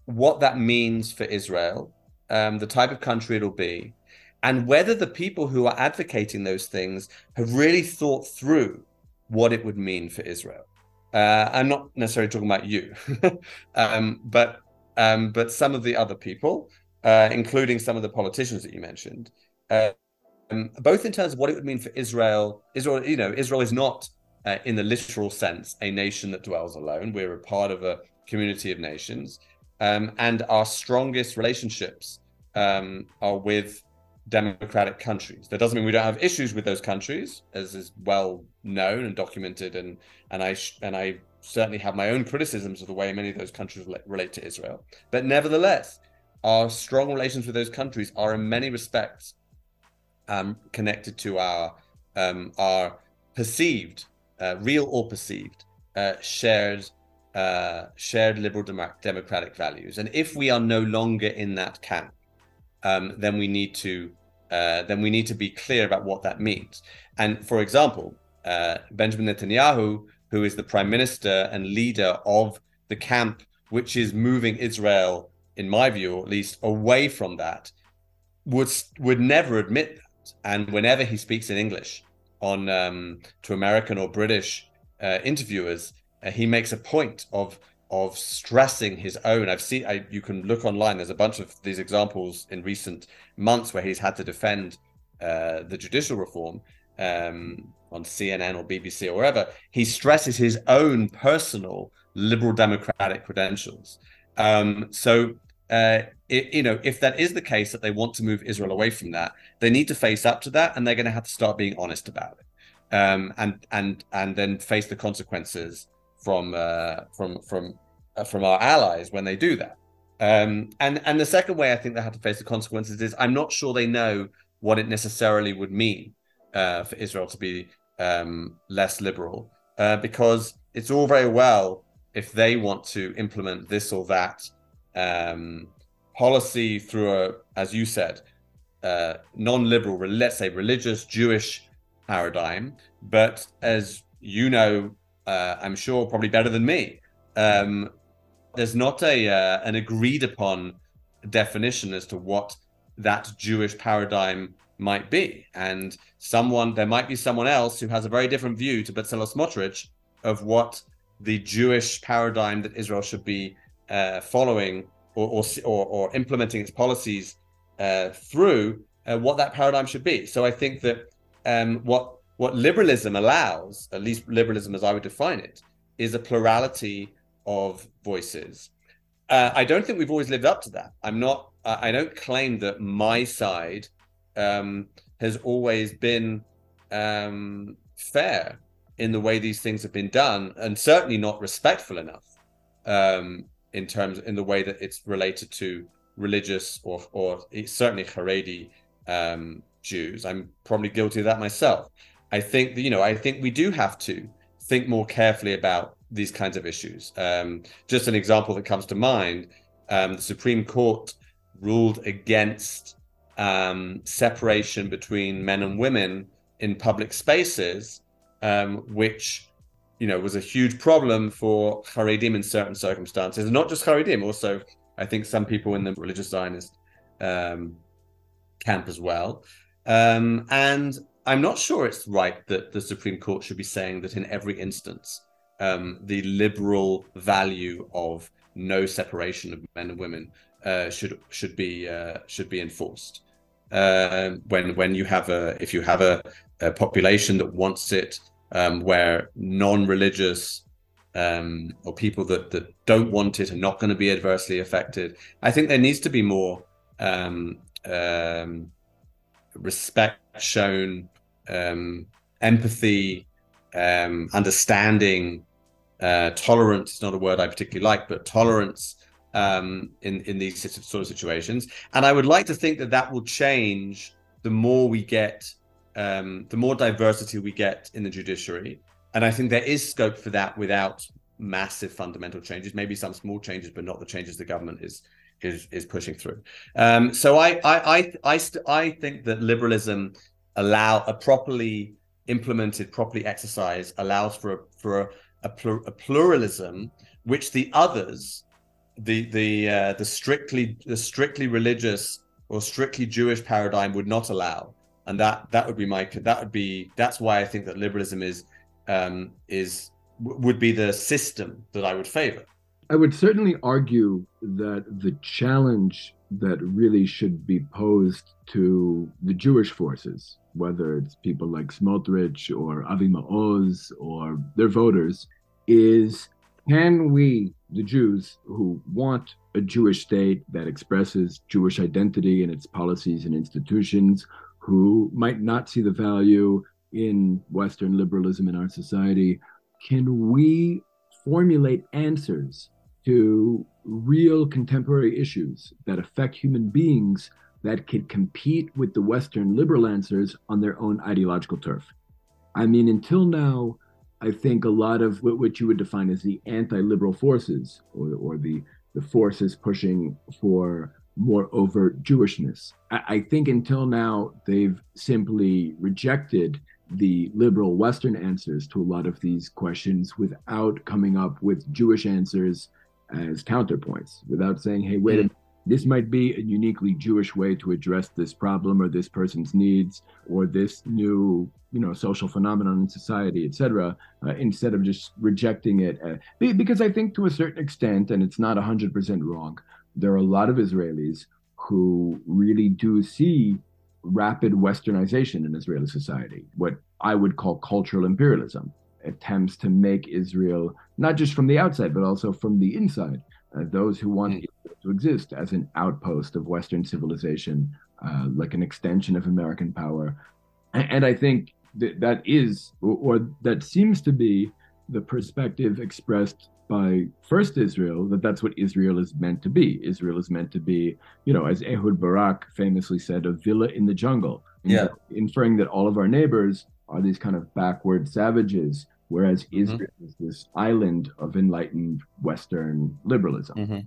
what that means for Israel, um, the type of country it'll be, and whether the people who are advocating those things have really thought through what it would mean for Israel. Uh, I'm not necessarily talking about you, um, but um, but some of the other people, uh, including some of the politicians that you mentioned, uh, both in terms of what it would mean for Israel. Israel, you know, Israel is not, uh, in the literal sense, a nation that dwells alone. We're a part of a community of nations um, and our strongest relationships um, are with democratic countries. That doesn't mean we don't have issues with those countries, as is well known and documented, and and I and I certainly have my own criticisms of the way many of those countries relate to Israel. But nevertheless, our strong relations with those countries are in many respects um, connected to our um, our perceived, uh, real or perceived, uh, shared uh, shared liberal dem- democratic values. And if we are no longer in that camp, um, then we need to uh, then we need to be clear about what that means. And for example, uh, Benjamin Netanyahu, who is the prime minister and leader of the camp which is moving Israel, in my view at least, away from that, would would never admit that. And whenever he speaks in English on um, to American or British uh, interviewers, uh, he makes a point of of stressing his own. I've seen. I, you can look online. There's a bunch of these examples in recent months where he's had to defend uh, the judicial reform um, on CNN or BBC or wherever. He stresses his own personal liberal democratic credentials. Um, so. Uh, it, you know, if that is the case that they want to move Israel away from that, they need to face up to that, and they're going to have to start being honest about it, um, and and and then face the consequences from uh, from from uh, from our allies when they do that. Um, and and the second way I think they have to face the consequences is I'm not sure they know what it necessarily would mean uh, for Israel to be um, less liberal, uh, because it's all very well if they want to implement this or that um, policy through a, as you said, uh, non-liberal, let's say religious Jewish paradigm. But as you know uh, I'm sure probably better than me. Um, there's not a uh, an agreed upon definition as to what that Jewish paradigm might be, and someone there might be someone else who has a very different view to Bezalel Smotrich of what the Jewish paradigm that Israel should be uh, following or, or, or implementing its policies uh, through uh, what that paradigm should be. So I think that um, what what liberalism allows, at least liberalism as I would define it, is a plurality of voices. Uh, I don't think we've always lived up to that. I'm not. I don't claim that my side um, has always been um, fair in the way these things have been done, and certainly not respectful enough um, in terms in the way that it's related to religious or or certainly Haredi um, Jews. I'm probably guilty of that myself. I think you know, I think we do have to think more carefully about these kinds of issues. Um, just an example that comes to mind: um, the Supreme Court ruled against um, separation between men and women in public spaces, um, which you know was a huge problem for Haredim in certain circumstances, not just Haredim, also I think some people in the religious Zionist um, camp as well. Um, and I'm not sure it's right that the Supreme Court should be saying that in every instance, um, the liberal value of no separation of men and women uh, should should be uh, should be enforced. Uh, when when you have a if you have a, a population that wants it, um, where non-religious um, or people that that don't want it are not going to be adversely affected, I think there needs to be more um, um respect shown um, empathy, understanding, uh, tolerance is not a word I particularly like, but tolerance um, in in these sort of situations. And I would like to think that that will change the more we get, um, the more diversity we get in the judiciary. And I think there is scope for that without massive fundamental changes. Maybe some small changes, but not the changes the government is is is pushing through. Um, so I I I I, st- I think that liberalism allow a properly implemented, properly exercised, allows for a, for a, a, a pluralism which the others, the the uh, the strictly the strictly religious or strictly Jewish paradigm would not allow, and that that would be my that would be that's why I think that liberalism is um, is would be the system that I would favor. I would certainly argue that the challenge that really should be posed to the Jewish forces, whether it's people like Smotrich or Avi Maoz or their voters, is can we, the Jews who want a Jewish state that expresses Jewish identity in its policies and institutions, who might not see the value in Western liberalism in our society, can we formulate answers to real contemporary issues that affect human beings that could compete with the Western liberal answers on their own ideological turf? I mean, until now, I think a lot of what, you would define as the anti-liberal forces or, or the, the forces pushing for more overt Jewishness. I, I think until now, they've simply rejected the liberal Western answers to a lot of these questions without coming up with Jewish answers as counterpoints, without saying, hey, wait a mm. minute, this might be a uniquely Jewish way to address this problem or this person's needs or this new, you know, social phenomenon in society, etc. Uh, instead of just rejecting it, uh, because I think to a certain extent, and it's not hundred percent wrong, there are a lot of Israelis who really do see rapid westernization in Israeli society, what I would call cultural imperialism, attempts to make Israel not just from the outside but also from the inside. Uh, those who want mm. to exist as an outpost of Western civilization, uh, like an extension of American power, and, and I think that that is, or, or that seems to be, the perspective expressed by first Israel that that's what Israel is meant to be. Israel is meant to be, you know, as Ehud Barak famously said, a villa in the jungle. Yeah. Inferring that all of our neighbors are these kind of backward savages, whereas mm-hmm. Israel is this island of enlightened Western liberalism. Mm-hmm.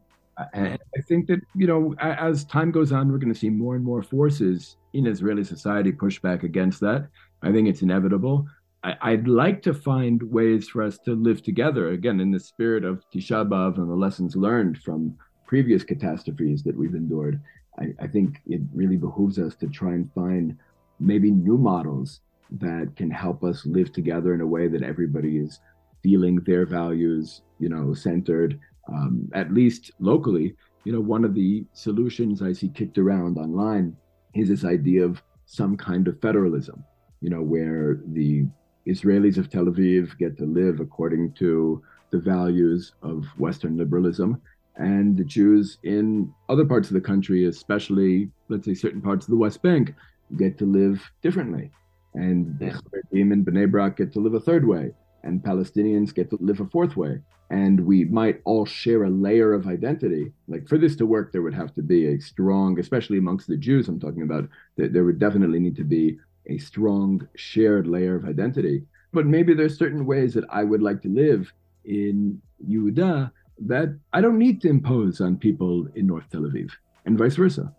And I think that, you know, as time goes on, we're going to see more and more forces in Israeli society push back against that. I think it's inevitable. I, would like to find ways for us to live together again in the spirit of Tisha B'av and the lessons learned from previous catastrophes that we've endured. I, I think it really behooves us to try and find maybe new models that can help us live together in a way that everybody is feeling their values, you know, centered, um, at least locally. You know, one of the solutions I see kicked around online is this idea of some kind of federalism, you know, where the Israelis of Tel Aviv get to live according to the values of Western liberalism. And the Jews in other parts of the country, especially, let's say, certain parts of the West Bank, get to live differently. And the Charedim and Bnei Brak get to live a third way. And Palestinians get to live a fourth way. And we might all share a layer of identity. Like for this to work, there would have to be a strong, especially amongst the Jews I'm talking about, that there would definitely need to be a strong shared layer of identity. But maybe there's certain ways that I would like to live in Yehuda that I don't need to impose on people in North Tel Aviv, and vice versa.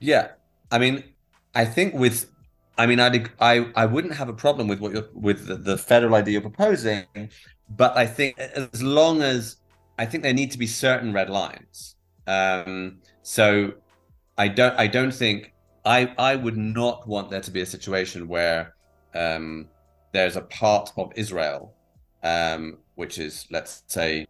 Yeah, I mean, I think with, I mean, I'd, I I wouldn't have a problem with what you're with the, the federal idea you're proposing, but I think as long as I think there need to be certain red lines. Um, so I don't I don't think I I would not want there to be a situation where um, there's a part of Israel, um, which is let's say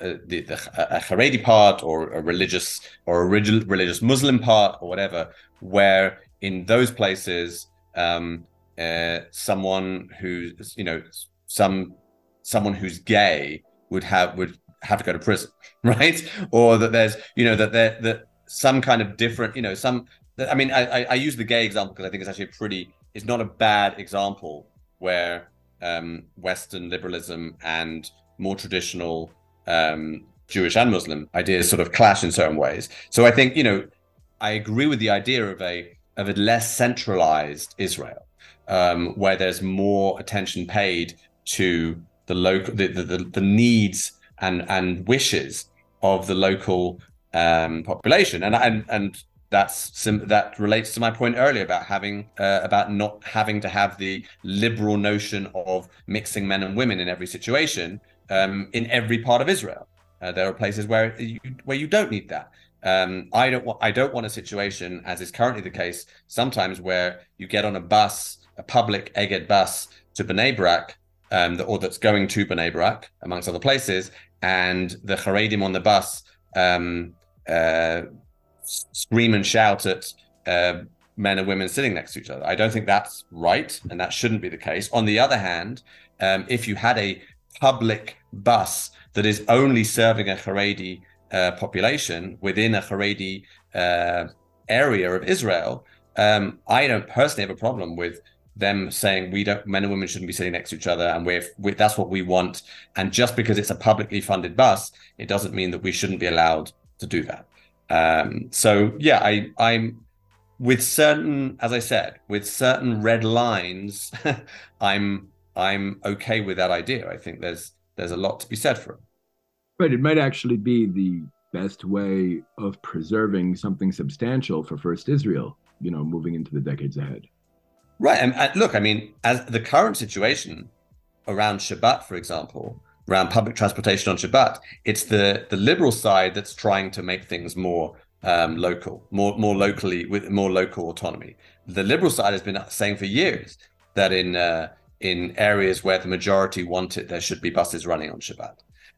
uh, the, the a Haredi part or a religious or a religious Muslim part or whatever, where in those places um, uh, someone who's you know some someone who's gay would have would have to go to prison, right? Or that there's you know that there that some kind of different you know some I mean, I, I use the gay example because I think it's actually a pretty, it's not a bad example where um, Western liberalism and more traditional um, Jewish and Muslim ideas sort of clash in certain ways. So I think, you know, I agree with the idea of a of a less centralized Israel, um, where there's more attention paid to the local the, the, the needs and and wishes of the local um, population. And and and that's sim- that relates to my point earlier about having uh, about not having to have the liberal notion of mixing men and women in every situation um, in every part of Israel. Uh, there are places where you, where you don't need that. Um, I don't want I don't want a situation, as is currently the case, sometimes where you get on a bus, a public Egged bus to Bnei Brak, um, or that's going to Bnei Brak, amongst other places, and the Haredim on the bus um, uh, scream and shout at uh, men and women sitting next to each other. I don't think that's right, and that shouldn't be the case. On the other hand, um, if you had a public bus that is only serving a Haredi uh, population within a Haredi uh, area of Israel, um, I don't personally have a problem with them saying we don't men and women shouldn't be sitting next to each other and we're, we, that's what we want. And just because it's a publicly funded bus it doesn't mean that we shouldn't be allowed to do that. Um, so yeah i i'm with certain as i said with certain red lines i'm i'm okay with that idea. I think there's there's a lot to be said for it right it might actually be the best way of preserving something substantial for first israel you know moving into the decades ahead Right. And, and, look, I mean, as the current situation around Shabbat, for example, around public transportation on Shabbat, it's the the liberal side that's trying to make things more um, local, more more locally with more local autonomy. The liberal side has been saying for years that in uh, in areas where the majority want it, there should be buses running on Shabbat.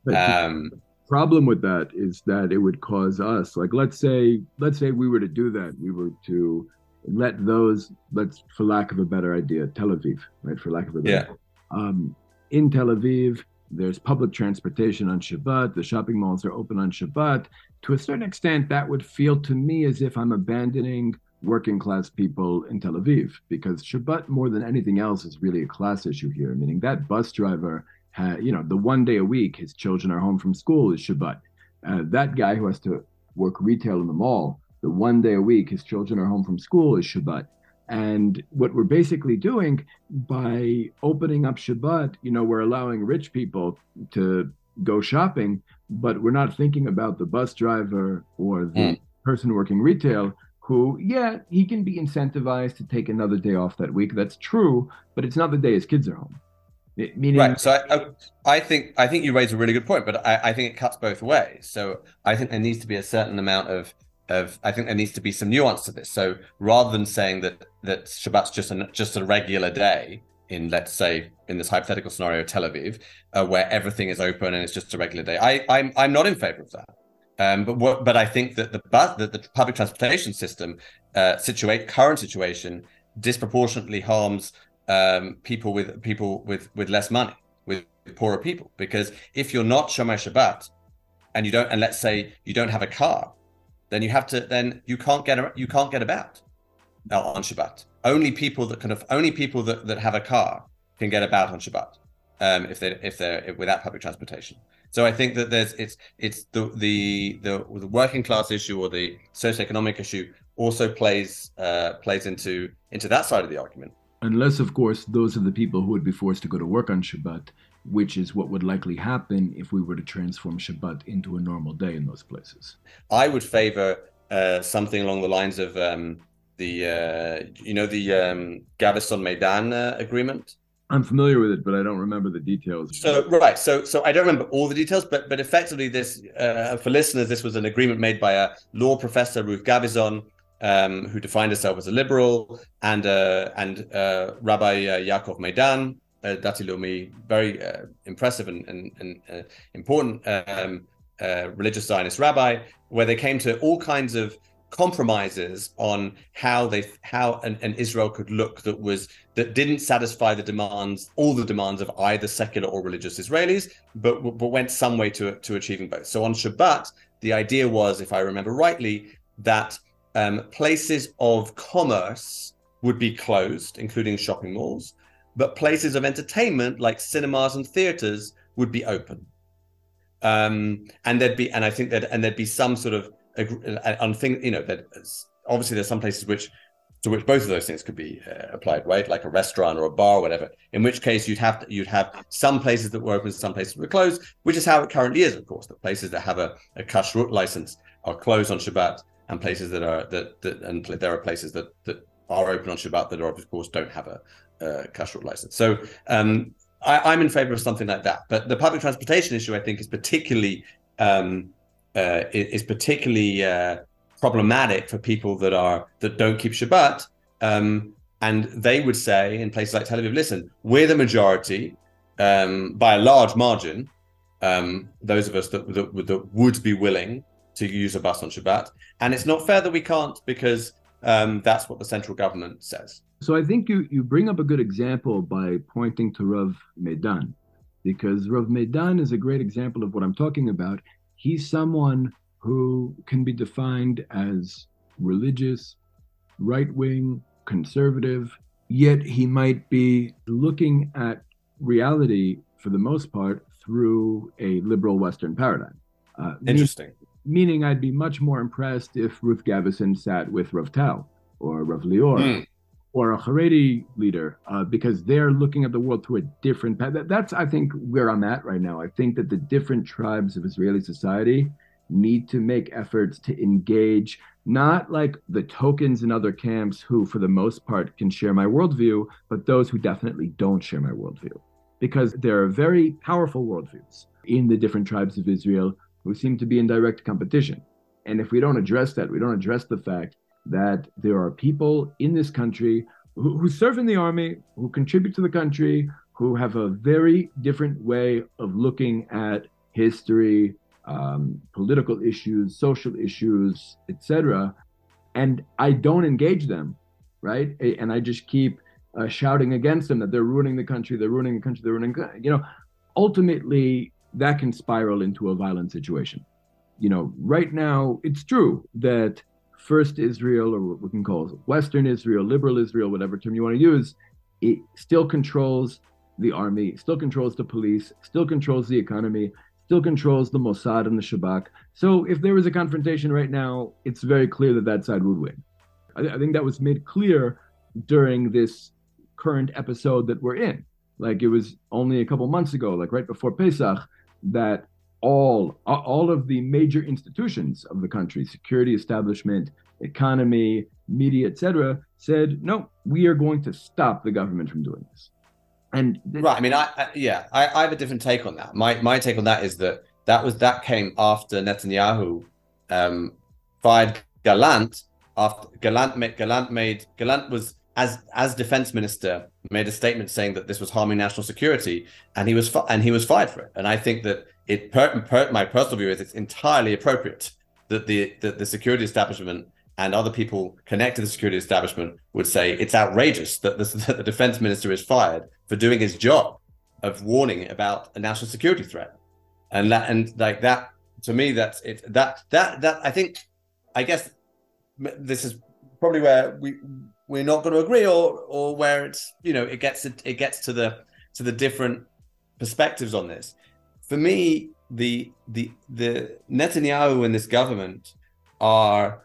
Um, problem with that is that it would cause us, like, let's say, let's say we were to do that, we were to let those, let's, for lack of a better idea, Tel Aviv, right? For lack of a better, yeah. Um, in Tel Aviv, there's public transportation on Shabbat. The shopping malls are open on Shabbat. To a certain extent, that would feel to me as if I'm abandoning working class people in Tel Aviv because Shabbat, more than anything else, is really a class issue here. Meaning that bus driver, ha, you know, the one day a week his children are home from school is Shabbat. Uh, that guy who has to work retail in the mall the one day a week his children are home from school is Shabbat. And what we're basically doing by opening up Shabbat, you know, we're allowing rich people to go shopping, but we're not thinking about the bus driver or the mm. person working retail who, yeah, he can be incentivized to take another day off that week. That's true, but it's not the day his kids are home. Meaning, right. So I, I, think I think you raise a really good point, but I, I think it cuts both ways. So I think there needs to be a certain amount of of I think there needs to be some nuance to this. So rather than saying that that Shabbat's just a just a regular day in let's say in this hypothetical scenario Tel Aviv, uh, where everything is open and it's just a regular day, I I'm I'm not in favor of that. Um, but what but I think that the but that the public transportation system uh, situate current situation disproportionately harms um, people with people with with less money with poorer people because if you're not Shomer Shabbat and you don't and let's say you don't have a car then you have to then you can't get you can't get about on Shabbat. Only people that kind of only people that, that have a car can get about on Shabbat um, if they if they're without public transportation. So I think that there's it's it's the the the, the working class issue or the socioeconomic issue also plays uh, plays into into that side of the argument. Unless, of course, those are the people who would be forced to go to work on Shabbat which is what would likely happen if we were to transform Shabbat into a normal day in those places. I would favor uh, something along the lines of um, the, uh, you know, the um, Gavison Medan uh, agreement. I'm familiar with it, but I don't remember the details. So right, so so I don't remember all the details, but but effectively, this uh, for listeners, this was an agreement made by a law professor, Ruth Gavison, um, who defined herself as a liberal, and uh, and uh, Rabbi uh, Yaakov Medan, uh, Dati Leumi, very uh, impressive and, and, and uh, important um, uh, religious Zionist rabbi, where they came to all kinds of compromises on how they how an, an, Israel could look that was that didn't satisfy the demands all the demands of either secular or religious Israelis, but but went some way to to achieving both. So on Shabbat, the idea was, if I remember rightly, that um, places of commerce would be closed, including shopping malls, but places of entertainment like cinemas and theaters would be open. Um, and there'd be, and I think that, and there'd be some sort of on thing, you know, that obviously there's some places which to which both of those things could be uh, applied, right? Like a restaurant or a bar, or whatever. In which case, you'd have to, you'd have some places that were open, some places were closed, which is how it currently is, of course. The places that have a, a kashrut license are closed on Shabbat, and places that are that, that and there are places that that are open on Shabbat that are, of course, don't have a, uh, kashrut license. So um, I, am in favor of something like that. But the public transportation issue, I think, is particularly um, uh, is particularly uh, problematic for people that are that don't keep Shabbat. Um, and they would say in places like Tel Aviv, listen, we're the majority um, by a large margin. Um, those of us that, that, that would be willing to use a bus on Shabbat, and it's not fair that we can't because um, that's what the central government says. So I think you, you bring up a good example by pointing to Rav Medan, because Rav Medan is a great example of what I'm talking about. He's someone who can be defined as religious, right wing, conservative, yet he might be looking at reality for the most part through a liberal Western paradigm. Uh, Interesting. Meaning, I'd be much more impressed if Ruth Gavison sat with Rav Tau or Rav Lior mm. or a Haredi leader, uh, because they're looking at the world through a different path. That's, I think, where I'm at right now. I think that the different tribes of Israeli society need to make efforts to engage not like the tokens in other camps who, for the most part, can share my worldview, but those who definitely don't share my worldview. Because there are very powerful worldviews in the different tribes of Israel who seem to be in direct competition. And if we don't address that, we don't address the fact that there are people in this country who, who serve in the army, who contribute to the country, who have a very different way of looking at history, um, political issues, social issues, etc. And I don't engage them, right? And I just keep uh, shouting against them that they're ruining the country, they're ruining the country, they're ruining. You know, ultimately that can spiral into a violent situation. You know, right now it's true that first Israel, or what we can call Western Israel, liberal Israel, whatever term you want to use, it still controls the army, still controls the police, still controls the economy, still controls the Mossad and the Shabak. So if there was a confrontation right now, it's very clear that that side would win. I, I think that was made clear during this current episode that we're in. Like it was only a couple months ago, like right before Pesach, that all all of the major institutions of the country, security establishment, economy, media, etc., said, no, we are going to stop the government from doing this. And right, I mean, I, I yeah, I, I, have a different take on that. My my take on that is that that was that came after Netanyahu um, fired Gallant. After Gallant made Gallant made Gallant was as as defense minister made a statement saying that this was harming national security, and he was fi- and he was fired for it. And I think that it per, per, my personal view is it's entirely appropriate that the that the security establishment and other people connected to the security establishment would say it's outrageous that, this, that the defense minister is fired for doing his job of warning about a national security threat. And that, and like that, to me, that's it. That, that, that, I think, I guess this is probably where we, we're not going to agree or, or where it's, you know, it gets, it, it gets to the, to the different perspectives on this. For me, the, the, the Netanyahu and this government are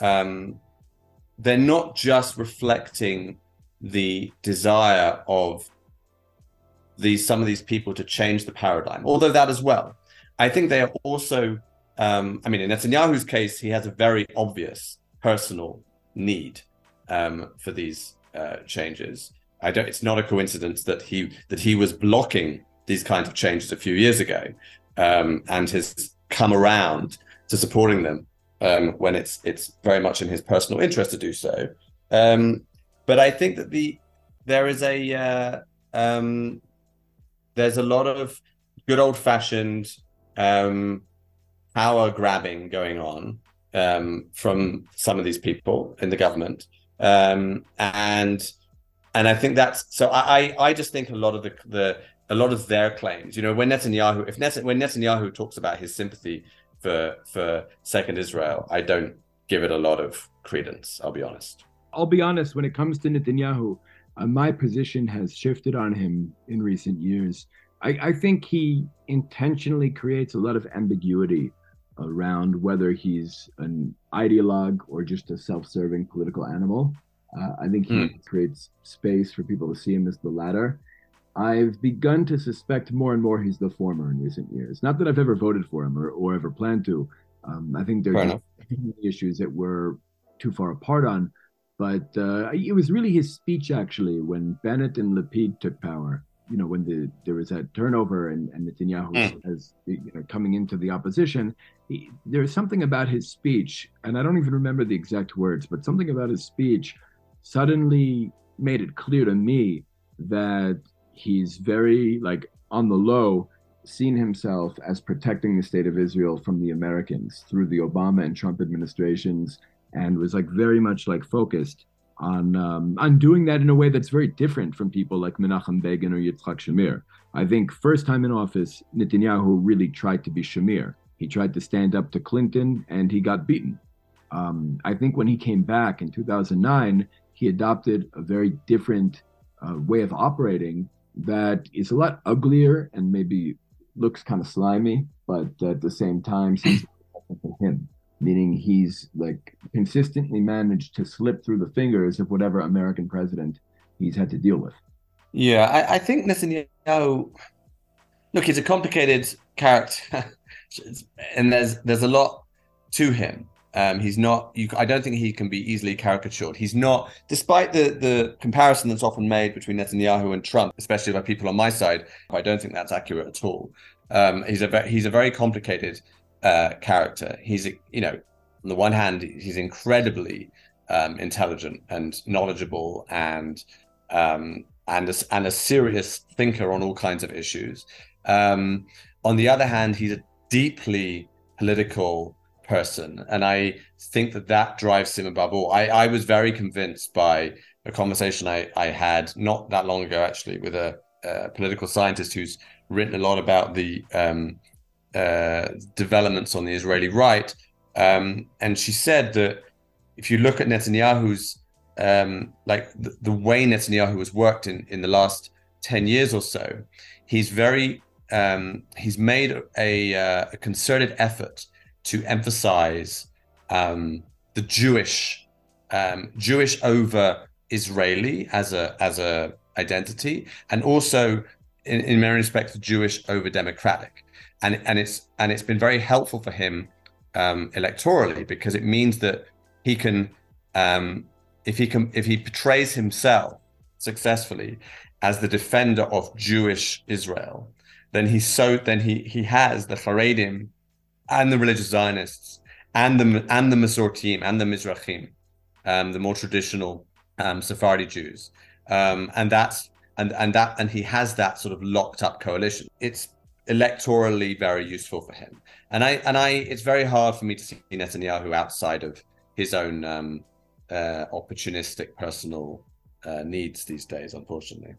um, they're not just reflecting the desire of these some of these people to change the paradigm, although that as well. I think they are also, um, I mean, in Netanyahu's case, he has a very obvious personal need um, for these uh, changes. I don't. It's not a coincidence that he that he was blocking these kinds of changes a few years ago, um, and has come around to supporting them um, when it's it's very much in his personal interest to do so. Um, but I think that the there is a uh, um, there's a lot of good old fashioned um, power grabbing going on um, from some of these people in the government, um, and and I think that's so. I I just think a lot of the the a lot of their claims. You know, when Netanyahu, if Net, when Netanyahu talks about his sympathy for for Second Israel, I don't give it a lot of credence. I'll be honest. I'll be honest. When it comes to Netanyahu, uh, my position has shifted on him in recent years. I, I think he intentionally creates a lot of ambiguity around whether he's an ideologue or just a self-serving political animal. Uh, I think he mm. creates space for people to see him as the latter. I've begun to suspect more and more he's the former in recent years. Not that I've ever voted for him or, or ever planned to. Um, I think there are issues that we're too far apart on. But uh, it was really his speech, actually, when Bennett and Lapid took power. You know, when the there was that turnover and, and Netanyahu mm. as you know, coming into the opposition, he, there's something about his speech, and I don't even remember the exact words, but something about his speech suddenly made it clear to me that he's very like on the low seen himself as protecting the state of Israel from the Americans through the Obama and Trump administrations, and was like very much like focused on um, on doing that in a way that's very different from people like Menachem Begin or Yitzhak Shamir. I think first time in office, Netanyahu really tried to be Shamir, He tried to stand up to Clinton and he got beaten. Um, I think when he came back in 2009, he adopted a very different uh, way of operating that is a lot uglier and maybe looks kind of slimy, but at the same time seems him. Meaning he's like consistently managed to slip through the fingers of whatever American president he's had to deal with. Yeah, I, I think Netanyahu. Look, he's a complicated character, and there's there's a lot to him. Um, he's not. You, I don't think he can be easily caricatured. He's not, despite the the comparison that's often made between Netanyahu and Trump, especially by people on my side. I don't think that's accurate at all. Um, he's a very, he's a very complicated uh, character. He's you know, on the one hand, he's incredibly um, intelligent and knowledgeable and um, and a, and a serious thinker on all kinds of issues. Um, on the other hand, he's a deeply political person. And I think that that drives him above all. I, I was very convinced by a conversation I, I had not that long ago, actually, with a, a political scientist who's written a lot about the um, uh, developments on the Israeli right. Um, and she said that if you look at Netanyahu's, um, like the, the, way Netanyahu has worked in, in the last 10 years or so, he's very, um, he's made a, uh, a concerted effort to emphasize um, the Jewish um, Jewish over Israeli as a as a identity, and also in, in many respects Jewish over democratic, and and it's and it's been very helpful for him um, electorally because it means that he can um, if he can if he portrays himself successfully as the defender of Jewish Israel, then he's so then he he has the Haredim and the religious Zionists and the and the Masortim and the Mizrahim, um, the more traditional um, Sephardi Jews, um, and that's and and that and he has that sort of locked up coalition. It's electorally very useful for him, and I and I it's very hard for me to see Netanyahu outside of his own um, uh, opportunistic personal uh, needs these days, unfortunately.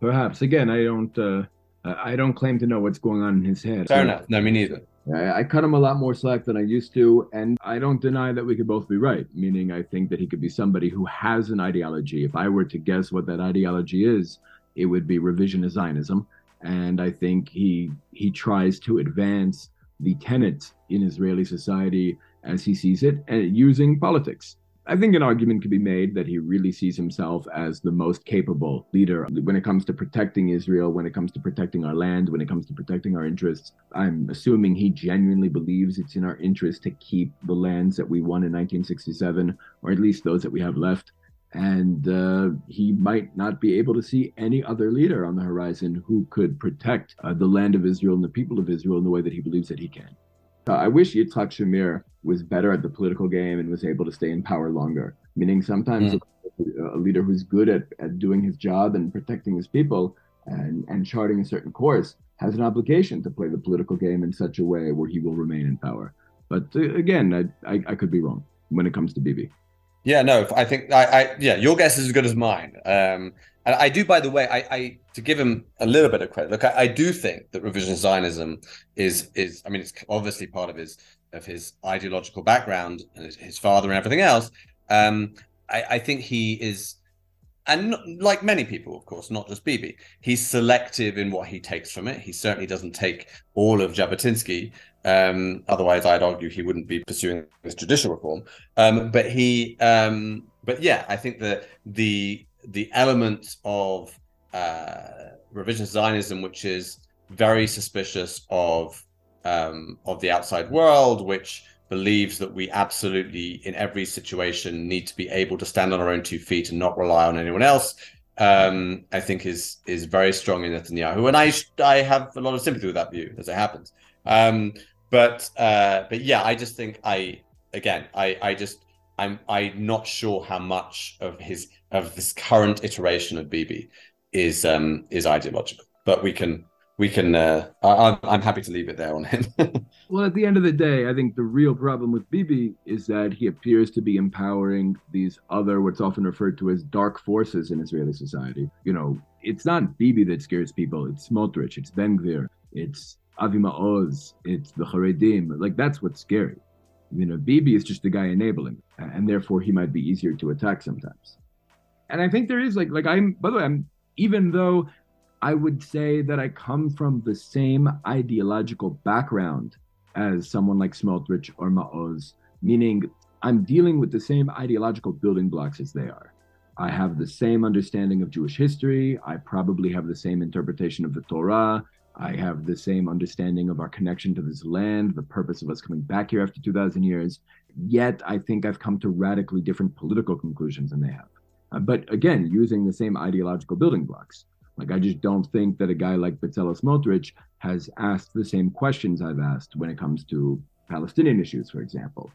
Perhaps again, I don't. Uh, I don't claim to know what's going on in his head. Fair enough. No, me neither. I, cut him a lot more slack than I used to, and I don't deny that we could both be right. Meaning, I think that he could be somebody who has an ideology. If I were to guess what that ideology is, it would be revisionist Zionism, and I think he he tries to advance the tenets in Israeli society as he sees it, and using politics. I think an argument could be made that he really sees himself as the most capable leader when it comes to protecting Israel, when it comes to protecting our land, when it comes to protecting our interests. I'm assuming he genuinely believes it's in our interest to keep the lands that we won in 1967, or at least those that we have left. And uh, he might not be able to see any other leader on the horizon who could protect uh, the land of Israel and the people of Israel in the way that he believes that he can. Uh, I wish Yitzhak Shamir was better at the political game and was able to stay in power longer. Meaning sometimes mm. a, a, leader who's good at, at doing his job and protecting his people and, and charting a certain course has an obligation to play the political game in such a way where he will remain in power. But uh, again, I, I, I could be wrong when it comes to Bibi. Yeah, no, I think I, I yeah, your guess is as good as mine. Um, and I do, by the way, I, I to give him a little bit of credit. Look, I, I do think that revisionist Zionism is is. I mean, it's obviously part of his of his ideological background and his, his father and everything else. Um, I, I think he is, and like many people, of course, not just Bibi, he's selective in what he takes from it. He certainly doesn't take all of Jabotinsky. Um, otherwise, I'd argue he wouldn't be pursuing this judicial reform. Um, but he, um, but yeah, I think that the the element of uh, revisionist Zionism, which is very suspicious of um, of the outside world, which believes that we absolutely, in every situation, need to be able to stand on our own two feet and not rely on anyone else. Um, I think is is very strong in Netanyahu, and I I have a lot of sympathy with that view as it happens. Um, but uh, but yeah, I just think I again I I just I'm I'm not sure how much of his of this current iteration of Bibi is um is ideological, but we can we can uh, I, I'm happy to leave it there on him. well, at the end of the day, I think the real problem with Bibi is that he appears to be empowering these other what's often referred to as dark forces in Israeli society. You know, it's not Bibi that scares people; it's Smotrich, it's Ben Gvir, it's Avi Maoz, it's the Haredim. Like that's what's scary. You know, Bibi is just the guy enabling, and therefore he might be easier to attack sometimes. And I think there is like like I'm by the way, I'm even though I would say that I come from the same ideological background as someone like Smotrich or Maoz, meaning I'm dealing with the same ideological building blocks as they are. I have the same understanding of Jewish history. I probably have the same interpretation of the Torah. I have the same understanding of our connection to this land, the purpose of us coming back here after 2,000 years. Yet I think I've come to radically different political conclusions than they have. Uh, but again, using the same ideological building blocks. Like, I just don't think that a guy like Bezalel Smotrich has asked the same questions I've asked when it comes to Palestinian issues, for example.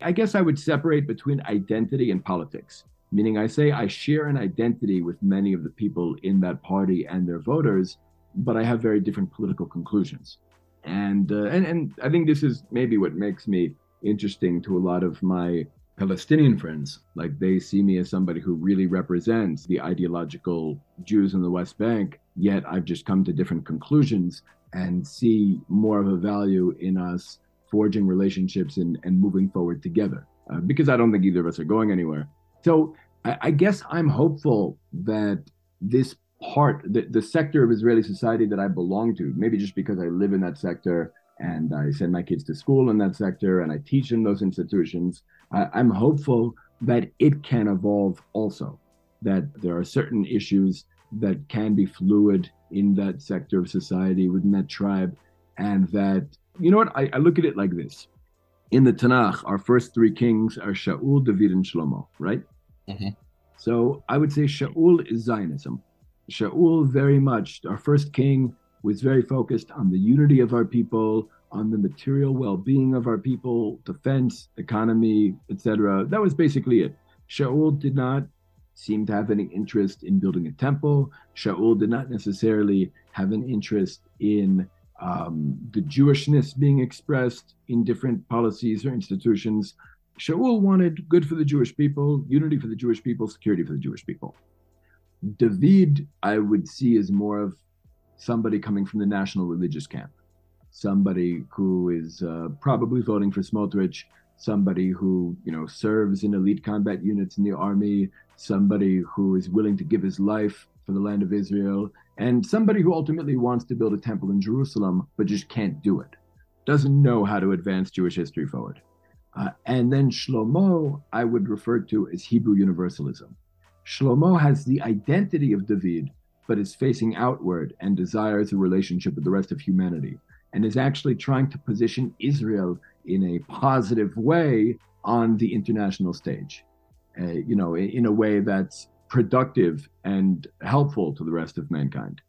I guess I would separate between identity and politics, meaning I say I share an identity with many of the people in that party and their voters, but I have very different political conclusions. And, uh, and, and I think this is maybe what makes me interesting to a lot of my Palestinian friends. Like they see me as somebody who really represents the ideological Jews in the West Bank, yet I've just come to different conclusions and see more of a value in us forging relationships and, and moving forward together uh, because I don't think either of us are going anywhere. So I, I guess I'm hopeful that this part, the, the sector of Israeli society that I belong to, maybe just because I live in that sector and I send my kids to school in that sector and I teach in those institutions, I, I'm hopeful that it can evolve also, that there are certain issues that can be fluid in that sector of society within that tribe and that you know what? I, I look at it like this. In the Tanakh, our first three kings are Shaul, David, and Shlomo, right? Mm-hmm. So I would say Shaul is Zionism. Shaul, very much, our first king, was very focused on the unity of our people, on the material well-being of our people, defense, economy, etc. That was basically it. Shaul did not seem to have any interest in building a temple. Shaul did not necessarily have an interest in um, the Jewishness being expressed in different policies or institutions. Shaul wanted good for the Jewish people, unity for the Jewish people, security for the Jewish people. David, I would see as more of somebody coming from the national religious camp, somebody who is uh, probably voting for Smotrich, somebody who you know serves in elite combat units in the army, somebody who is willing to give his life for the land of Israel, and somebody who ultimately wants to build a temple in Jerusalem, but just can't do it, doesn't know how to advance Jewish history forward. Uh, and then Shlomo, I would refer to as Hebrew Universalism. Shlomo has the identity of David, but is facing outward and desires a relationship with the rest of humanity, and is actually trying to position Israel in a positive way on the international stage. Uh, you know, in, in a way that's productive and helpful to the rest of mankind.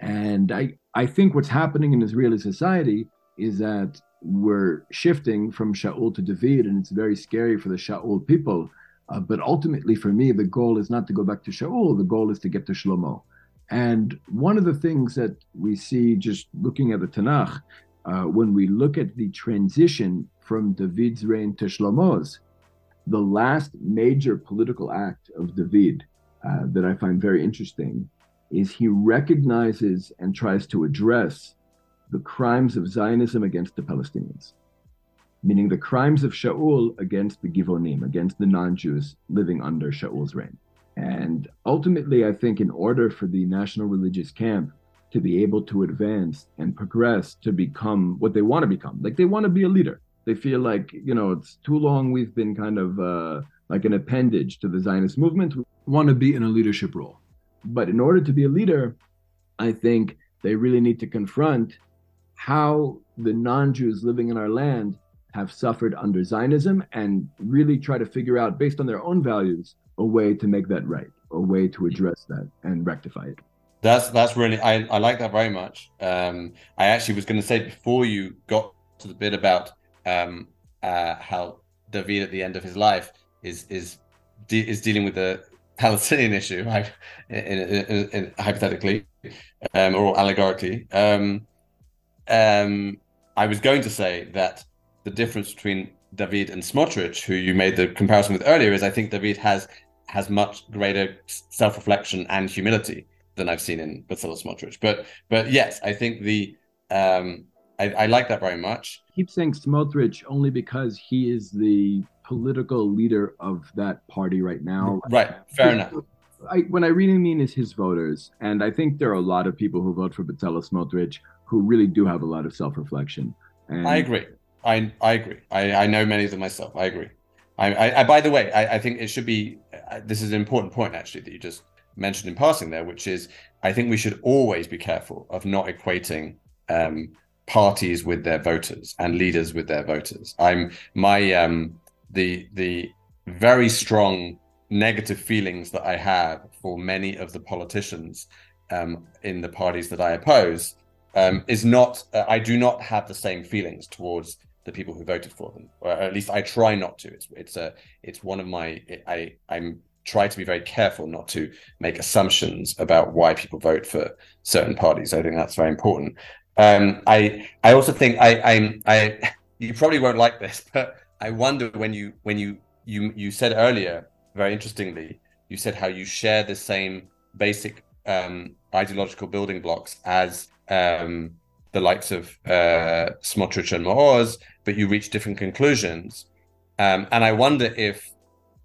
And I, I think what's happening in Israeli society is that we're shifting from Shaul to David, and it's very scary for the Shaul people. Uh, but ultimately, for me, the goal is not to go back to Shaul, the goal is to get to Shlomo. And one of the things that we see just looking at the Tanakh, uh, when we look at the transition from David's reign to Shlomo's, the last major political act of David uh, that I find very interesting is he recognizes and tries to address the crimes of Zionism against the Palestinians, meaning the crimes of Shaul against the Givonim, against the non Jews living under Shaul's reign. And ultimately, I think in order for the national religious camp to be able to advance and progress to become what they want to become, like they want to be a leader. They feel like, you know, it's too long we've been kind of uh, like an appendage to the Zionist movement We want to be in a leadership role. But in order to be a leader, I think they really need to confront how the non Jews living in our land have suffered under Zionism and really try to figure out, based on their own values, a way to make that right, a way to address that and rectify it. That's that's really I, I like that very much. Um, I actually was going to say before you got to the bit about um, uh, how David at the end of his life is is de- is dealing with the Palestinian issue, in, in, in, hypothetically um, or allegorically. Um, um, I was going to say that the difference between David and Smotrich, who you made the comparison with earlier, is I think David has has much greater self-reflection and humility than I've seen in Bezalel Smotrich. But but yes, I think the um, I, I like that very much. I keep saying Smotrich only because he is the political leader of that party right now. Right, fair enough. I, when I really mean is his voters, and I think there are a lot of people who vote for Bezalel Smotrich who really do have a lot of self-reflection. And I agree. I I agree. I, I know many of them myself. I agree. I, I, I by the way, I, I think it should be. This is an important point actually that you just mentioned in passing there, which is I think we should always be careful of not equating um, parties with their voters and leaders with their voters. I'm my um, the the very strong negative feelings that I have for many of the politicians um, in the parties that I oppose um, is not. Uh, I do not have the same feelings towards the people who voted for them, or at least I try not to. It's it's a it's one of my I I'm try to be very careful not to make assumptions about why people vote for certain parties. I think that's very important. Um, I I also think I I'm I you probably won't like this, but I wonder when you when you you you said earlier very interestingly you said how you share the same basic um, ideological building blocks as um, the likes of uh, Smotrich and Maoz, but you reach different conclusions. Um, and I wonder if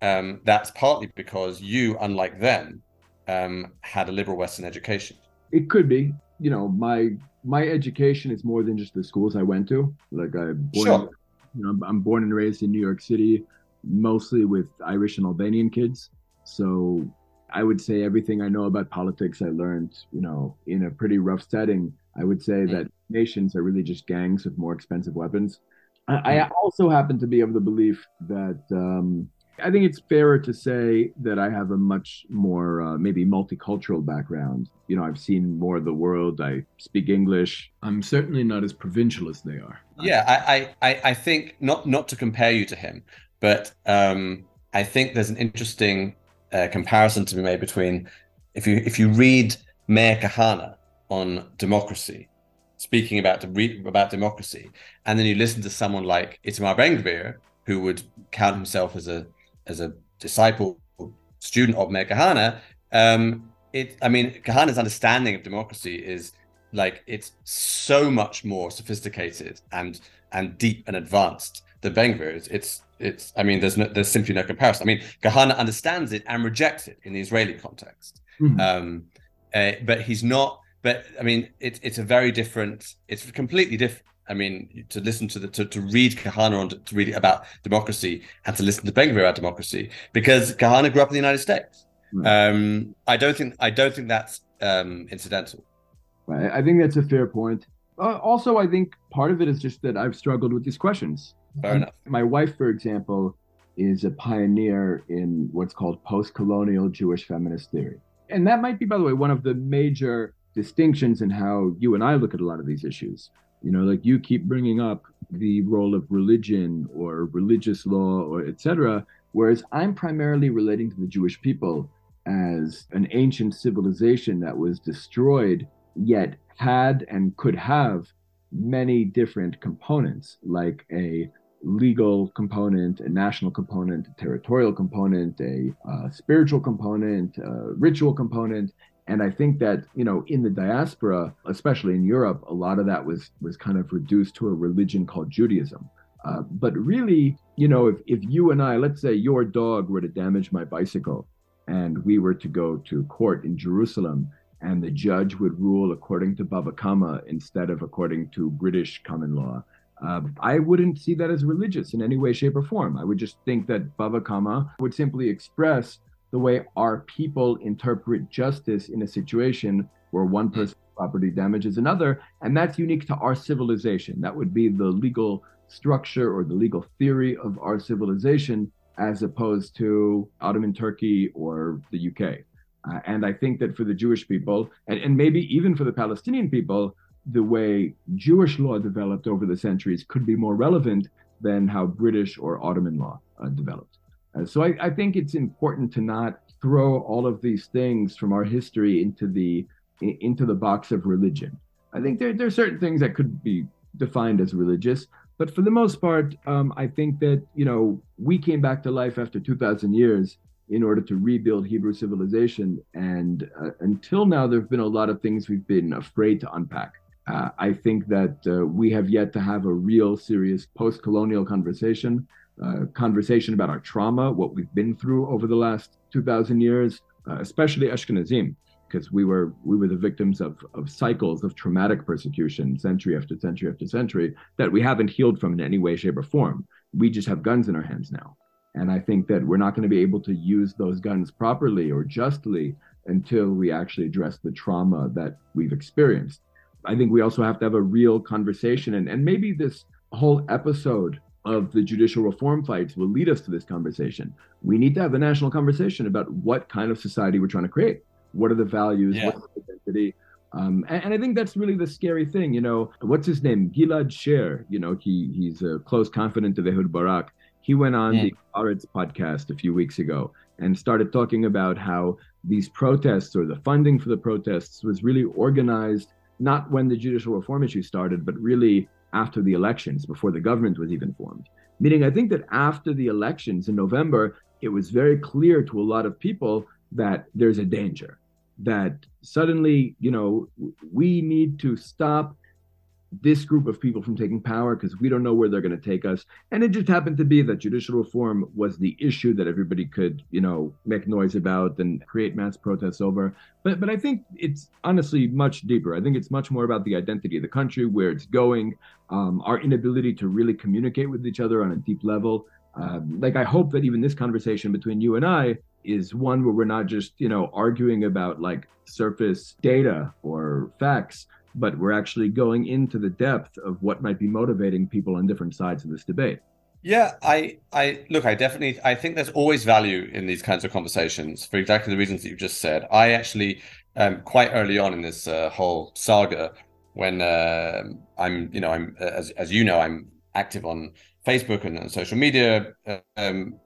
um, that's partly because you, unlike them, um, had a liberal Western education. It could be. You know, my my education is more than just the schools I went to. Like I, born, sure. you know, I'm born and raised in New York City, mostly with Irish and Albanian kids. So I would say everything I know about politics I learned, you know, in a pretty rough setting. I would say mm. that nations are really just gangs with more expensive weapons. I, I also happen to be of the belief that um, I think it's fairer to say that I have a much more uh, maybe multicultural background. You know, I've seen more of the world. I speak English. I'm certainly not as provincial as they are. Yeah, I, I, I think not not to compare you to him, but um, I think there's an interesting uh, comparison to be made between if you if you read Meir Kahane on democracy, speaking about about democracy, and then you listen to someone like Itamar Ben-Gvir, who would count himself as a as a disciple student of Meir Kahane. um, it I mean Kahane's understanding of democracy is like it's so much more sophisticated and and deep and advanced than Ben-Gvir's. It's it's I mean there's no, there's simply no comparison. I mean Kahane understands it and rejects it in the Israeli context, mm-hmm. um, uh, but he's not. But I mean it's it's a very different. It's completely different I mean, to listen to the to, to read Kahane on to read about democracy and to listen to Ben-Gvir about democracy because Kahane grew up in the United States. Right. Um, I don't think I don't think that's um, incidental. Right. I think that's a fair point. Uh, also, I think part of it is just that I've struggled with these questions. Fair enough. My wife, for example, is a pioneer in what's called post-colonial Jewish feminist theory, and that might be, by the way, one of the major distinctions in how you and I look at a lot of these issues. You know, like you keep bringing up the role of religion or religious law or etc. Whereas I'm primarily relating to the Jewish people as an ancient civilization that was destroyed, yet had and could have many different components, like a legal component, a national component, a territorial component, a uh, spiritual component, a ritual component, and I think that, you know, in the diaspora, especially in Europe, a lot of that was was kind of reduced to a religion called Judaism. Uh, but really, you know, if, if you and I, let's say your dog were to damage my bicycle and we were to go to court in Jerusalem and the judge would rule according to Bava Kama instead of according to British common law, uh, I wouldn't see that as religious in any way, shape, or form. I would just think that Bava Kama would simply express the way our people interpret justice in a situation where one hmm. person's property damages another. And that's unique to our civilization. That would be the legal structure or the legal theory of our civilization as opposed to Ottoman Turkey or the UK. Uh, and I think that for the Jewish people, and, and maybe even for the Palestinian people, the way Jewish law developed over the centuries could be more relevant than how British or Ottoman law uh, developed. Uh, so I, I, think it's important to not throw all of these things from our history into the into the box of religion. I think there, there are certain things that could be defined as religious, but for the most part, um, I think that you know we came back to life after 2,000 years in order to rebuild Hebrew civilization, and uh, until now, there have been a lot of things we've been afraid to unpack. Uh, I think that uh, we have yet to have a real serious post colonial conversation, uh, conversation about our trauma, what we've been through over the last 2,000 years, uh, especially Ashkenazim, because we were we were the victims of, of cycles of traumatic persecution, century after century after century, that we haven't healed from in any way, shape, or form. We just have guns in our hands now. And I think that we're not going to be able to use those guns properly or justly until we actually address the trauma that we've experienced. I think we also have to have a real conversation, and, and maybe this whole episode of the judicial reform fights will lead us to this conversation. We need to have a national conversation about what kind of society we're trying to create. What are the values? Yeah. What's the identity? Um, and, and, I think that's really the scary thing. You know, what's his name? Gilad Sher. You know, he he's a close confidant of Ehud Barak. He went on yeah. the Haaretz podcast a few weeks ago and started talking about how these protests or the funding for the protests was really organized not when the judicial reform issue started, but really after the elections, before the government was even formed. Meaning, I think that after the elections in November, it was very clear to a lot of people that there's a danger, that suddenly, you know, we need to stop this group of people from taking power because we don't know where they're going to take us. And it just happened to be that judicial reform was the issue that everybody could, you know, make noise about and create mass protests over. But but I think it's honestly much deeper. I think it's much more about the identity of the country, where it's going, um, our inability to really communicate with each other on a deep level. Um, like I hope that even this conversation between you and I is one where we're not just you know arguing about like surface data or facts but we're actually going into the depth of what might be motivating people on different sides of this debate. Yeah, I, I look, I definitely, I think there's always value in these kinds of conversations for exactly the reasons that you just said. I actually, um, quite early on in this uh, whole saga, when uh, I'm, you know, I'm as as you know, I'm active on Facebook and, and social media, uh, um,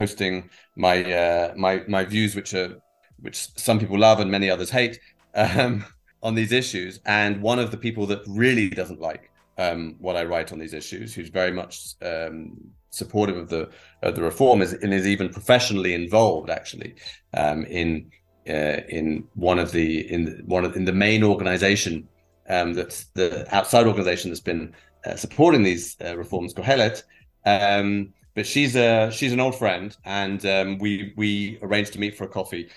posting my uh, my my views, which are which some people love and many others hate. Um, on these issues. And one of the people that really doesn't like um, what I write on these issues, who's very much um, supportive of the of the reform, is and is even professionally involved actually um, in uh, in one of the in one of in the main organization um, that's the outside organization that's been uh, supporting these uh, reforms, Kohelet. Um, but she's a she's an old friend, and um, we we arranged to meet for a coffee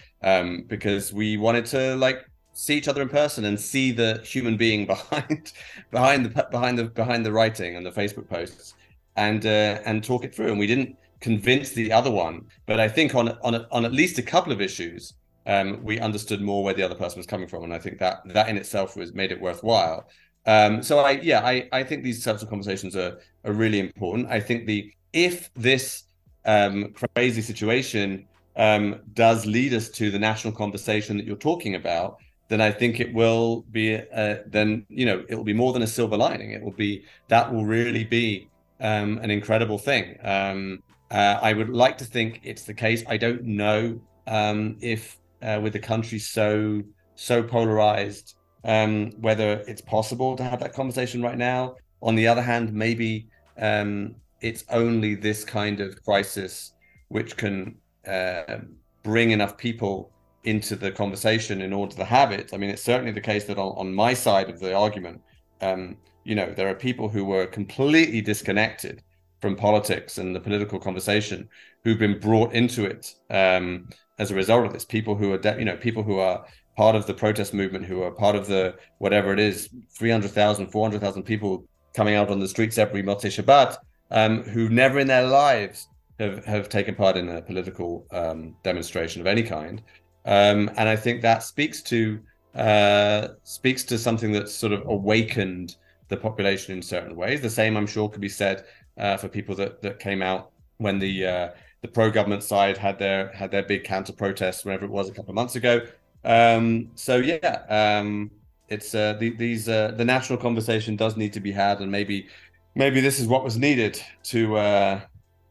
because we wanted to like see each other in person and see the human being behind behind the behind the behind the writing and the Facebook posts and uh, and talk it through. And we didn't convince the other one, but I think on on on at least a couple of issues, um, we understood more where the other person was coming from, and I think that that in itself was made it worthwhile. Um, so I yeah I I think these types of conversations are are really important. I think the if this um, crazy situation um, does lead us to the national conversation that you're talking about, then I think it will be uh, then you know it will be more than a silver lining. It will be that will really be um, an incredible thing. Um, uh, I would like to think it's the case. I don't know um, if uh, with the country so so polarized um, whether it's possible to have that conversation right now. On the other hand, maybe um, it's only this kind of crisis which can uh, bring enough people into the conversation in order to have it. I mean, it's certainly the case that on, on my side of the argument, um, you know, there are people who were completely disconnected from politics and the political conversation who've been brought into it um, as a result of this. People who are, de- you know, people who are part of the protest movement, who are part of the whatever it is, 300,000, 400,000 people coming out on the streets every Motzei Shabbat, um, who never in their lives have, have taken part in a political um, demonstration of any kind. Um, and I think that speaks to uh, speaks to something that's sort of awakened the population in certain ways. The same, I'm sure, could be said uh, for people that that came out when the uh, the pro government side had their had their big counter protests, whenever it was a couple of months ago. Um, so yeah, um, it's uh, the, these uh, the national conversation does need to be had, and maybe maybe this is what was needed to uh,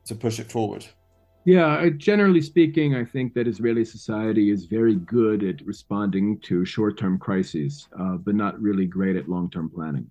to push it forward. Yeah, generally speaking, I think that Israeli society is very good at responding to short term crises, uh, but not really great at long term planning.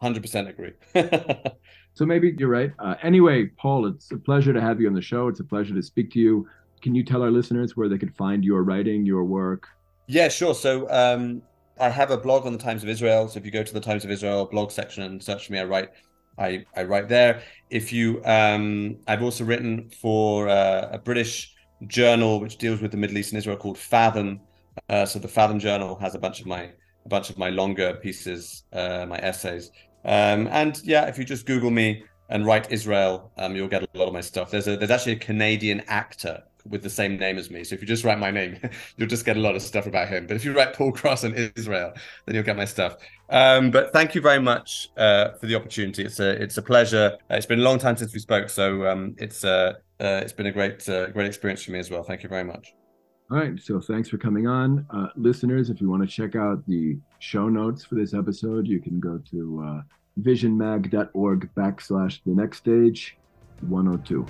100% agree. so maybe you're right. Uh, anyway, Paul, it's a pleasure to have you on the show. It's a pleasure to speak to you. Can you tell our listeners where they could find your writing, your work? Yeah, sure. So um, I have a blog on the Times of Israel. So if you go to the Times of Israel blog section and search for me, I write I, I write there. If you, um, I've also written for uh, a British journal which deals with the Middle East and Israel called Fathom. Uh, so the Fathom Journal has a bunch of my a bunch of my longer pieces, uh, my essays. Um, and yeah, if you just Google me and write Israel, um, you'll get a lot of my stuff. There's a there's actually a Canadian actor with the same name as me. So if you just write my name, you'll just get a lot of stuff about him. But if you write Paul Gross and Israel, then you'll get my stuff. Um, but thank you very much uh, for the opportunity. It's a it's a pleasure. Uh, it's been a long time since we spoke, so um, it's uh, uh it's been a great uh, great experience for me as well. Thank you very much. All right, so thanks for coming on, uh, listeners. If you want to check out the show notes for this episode, you can go to visionmag.org backslash the next stage 102.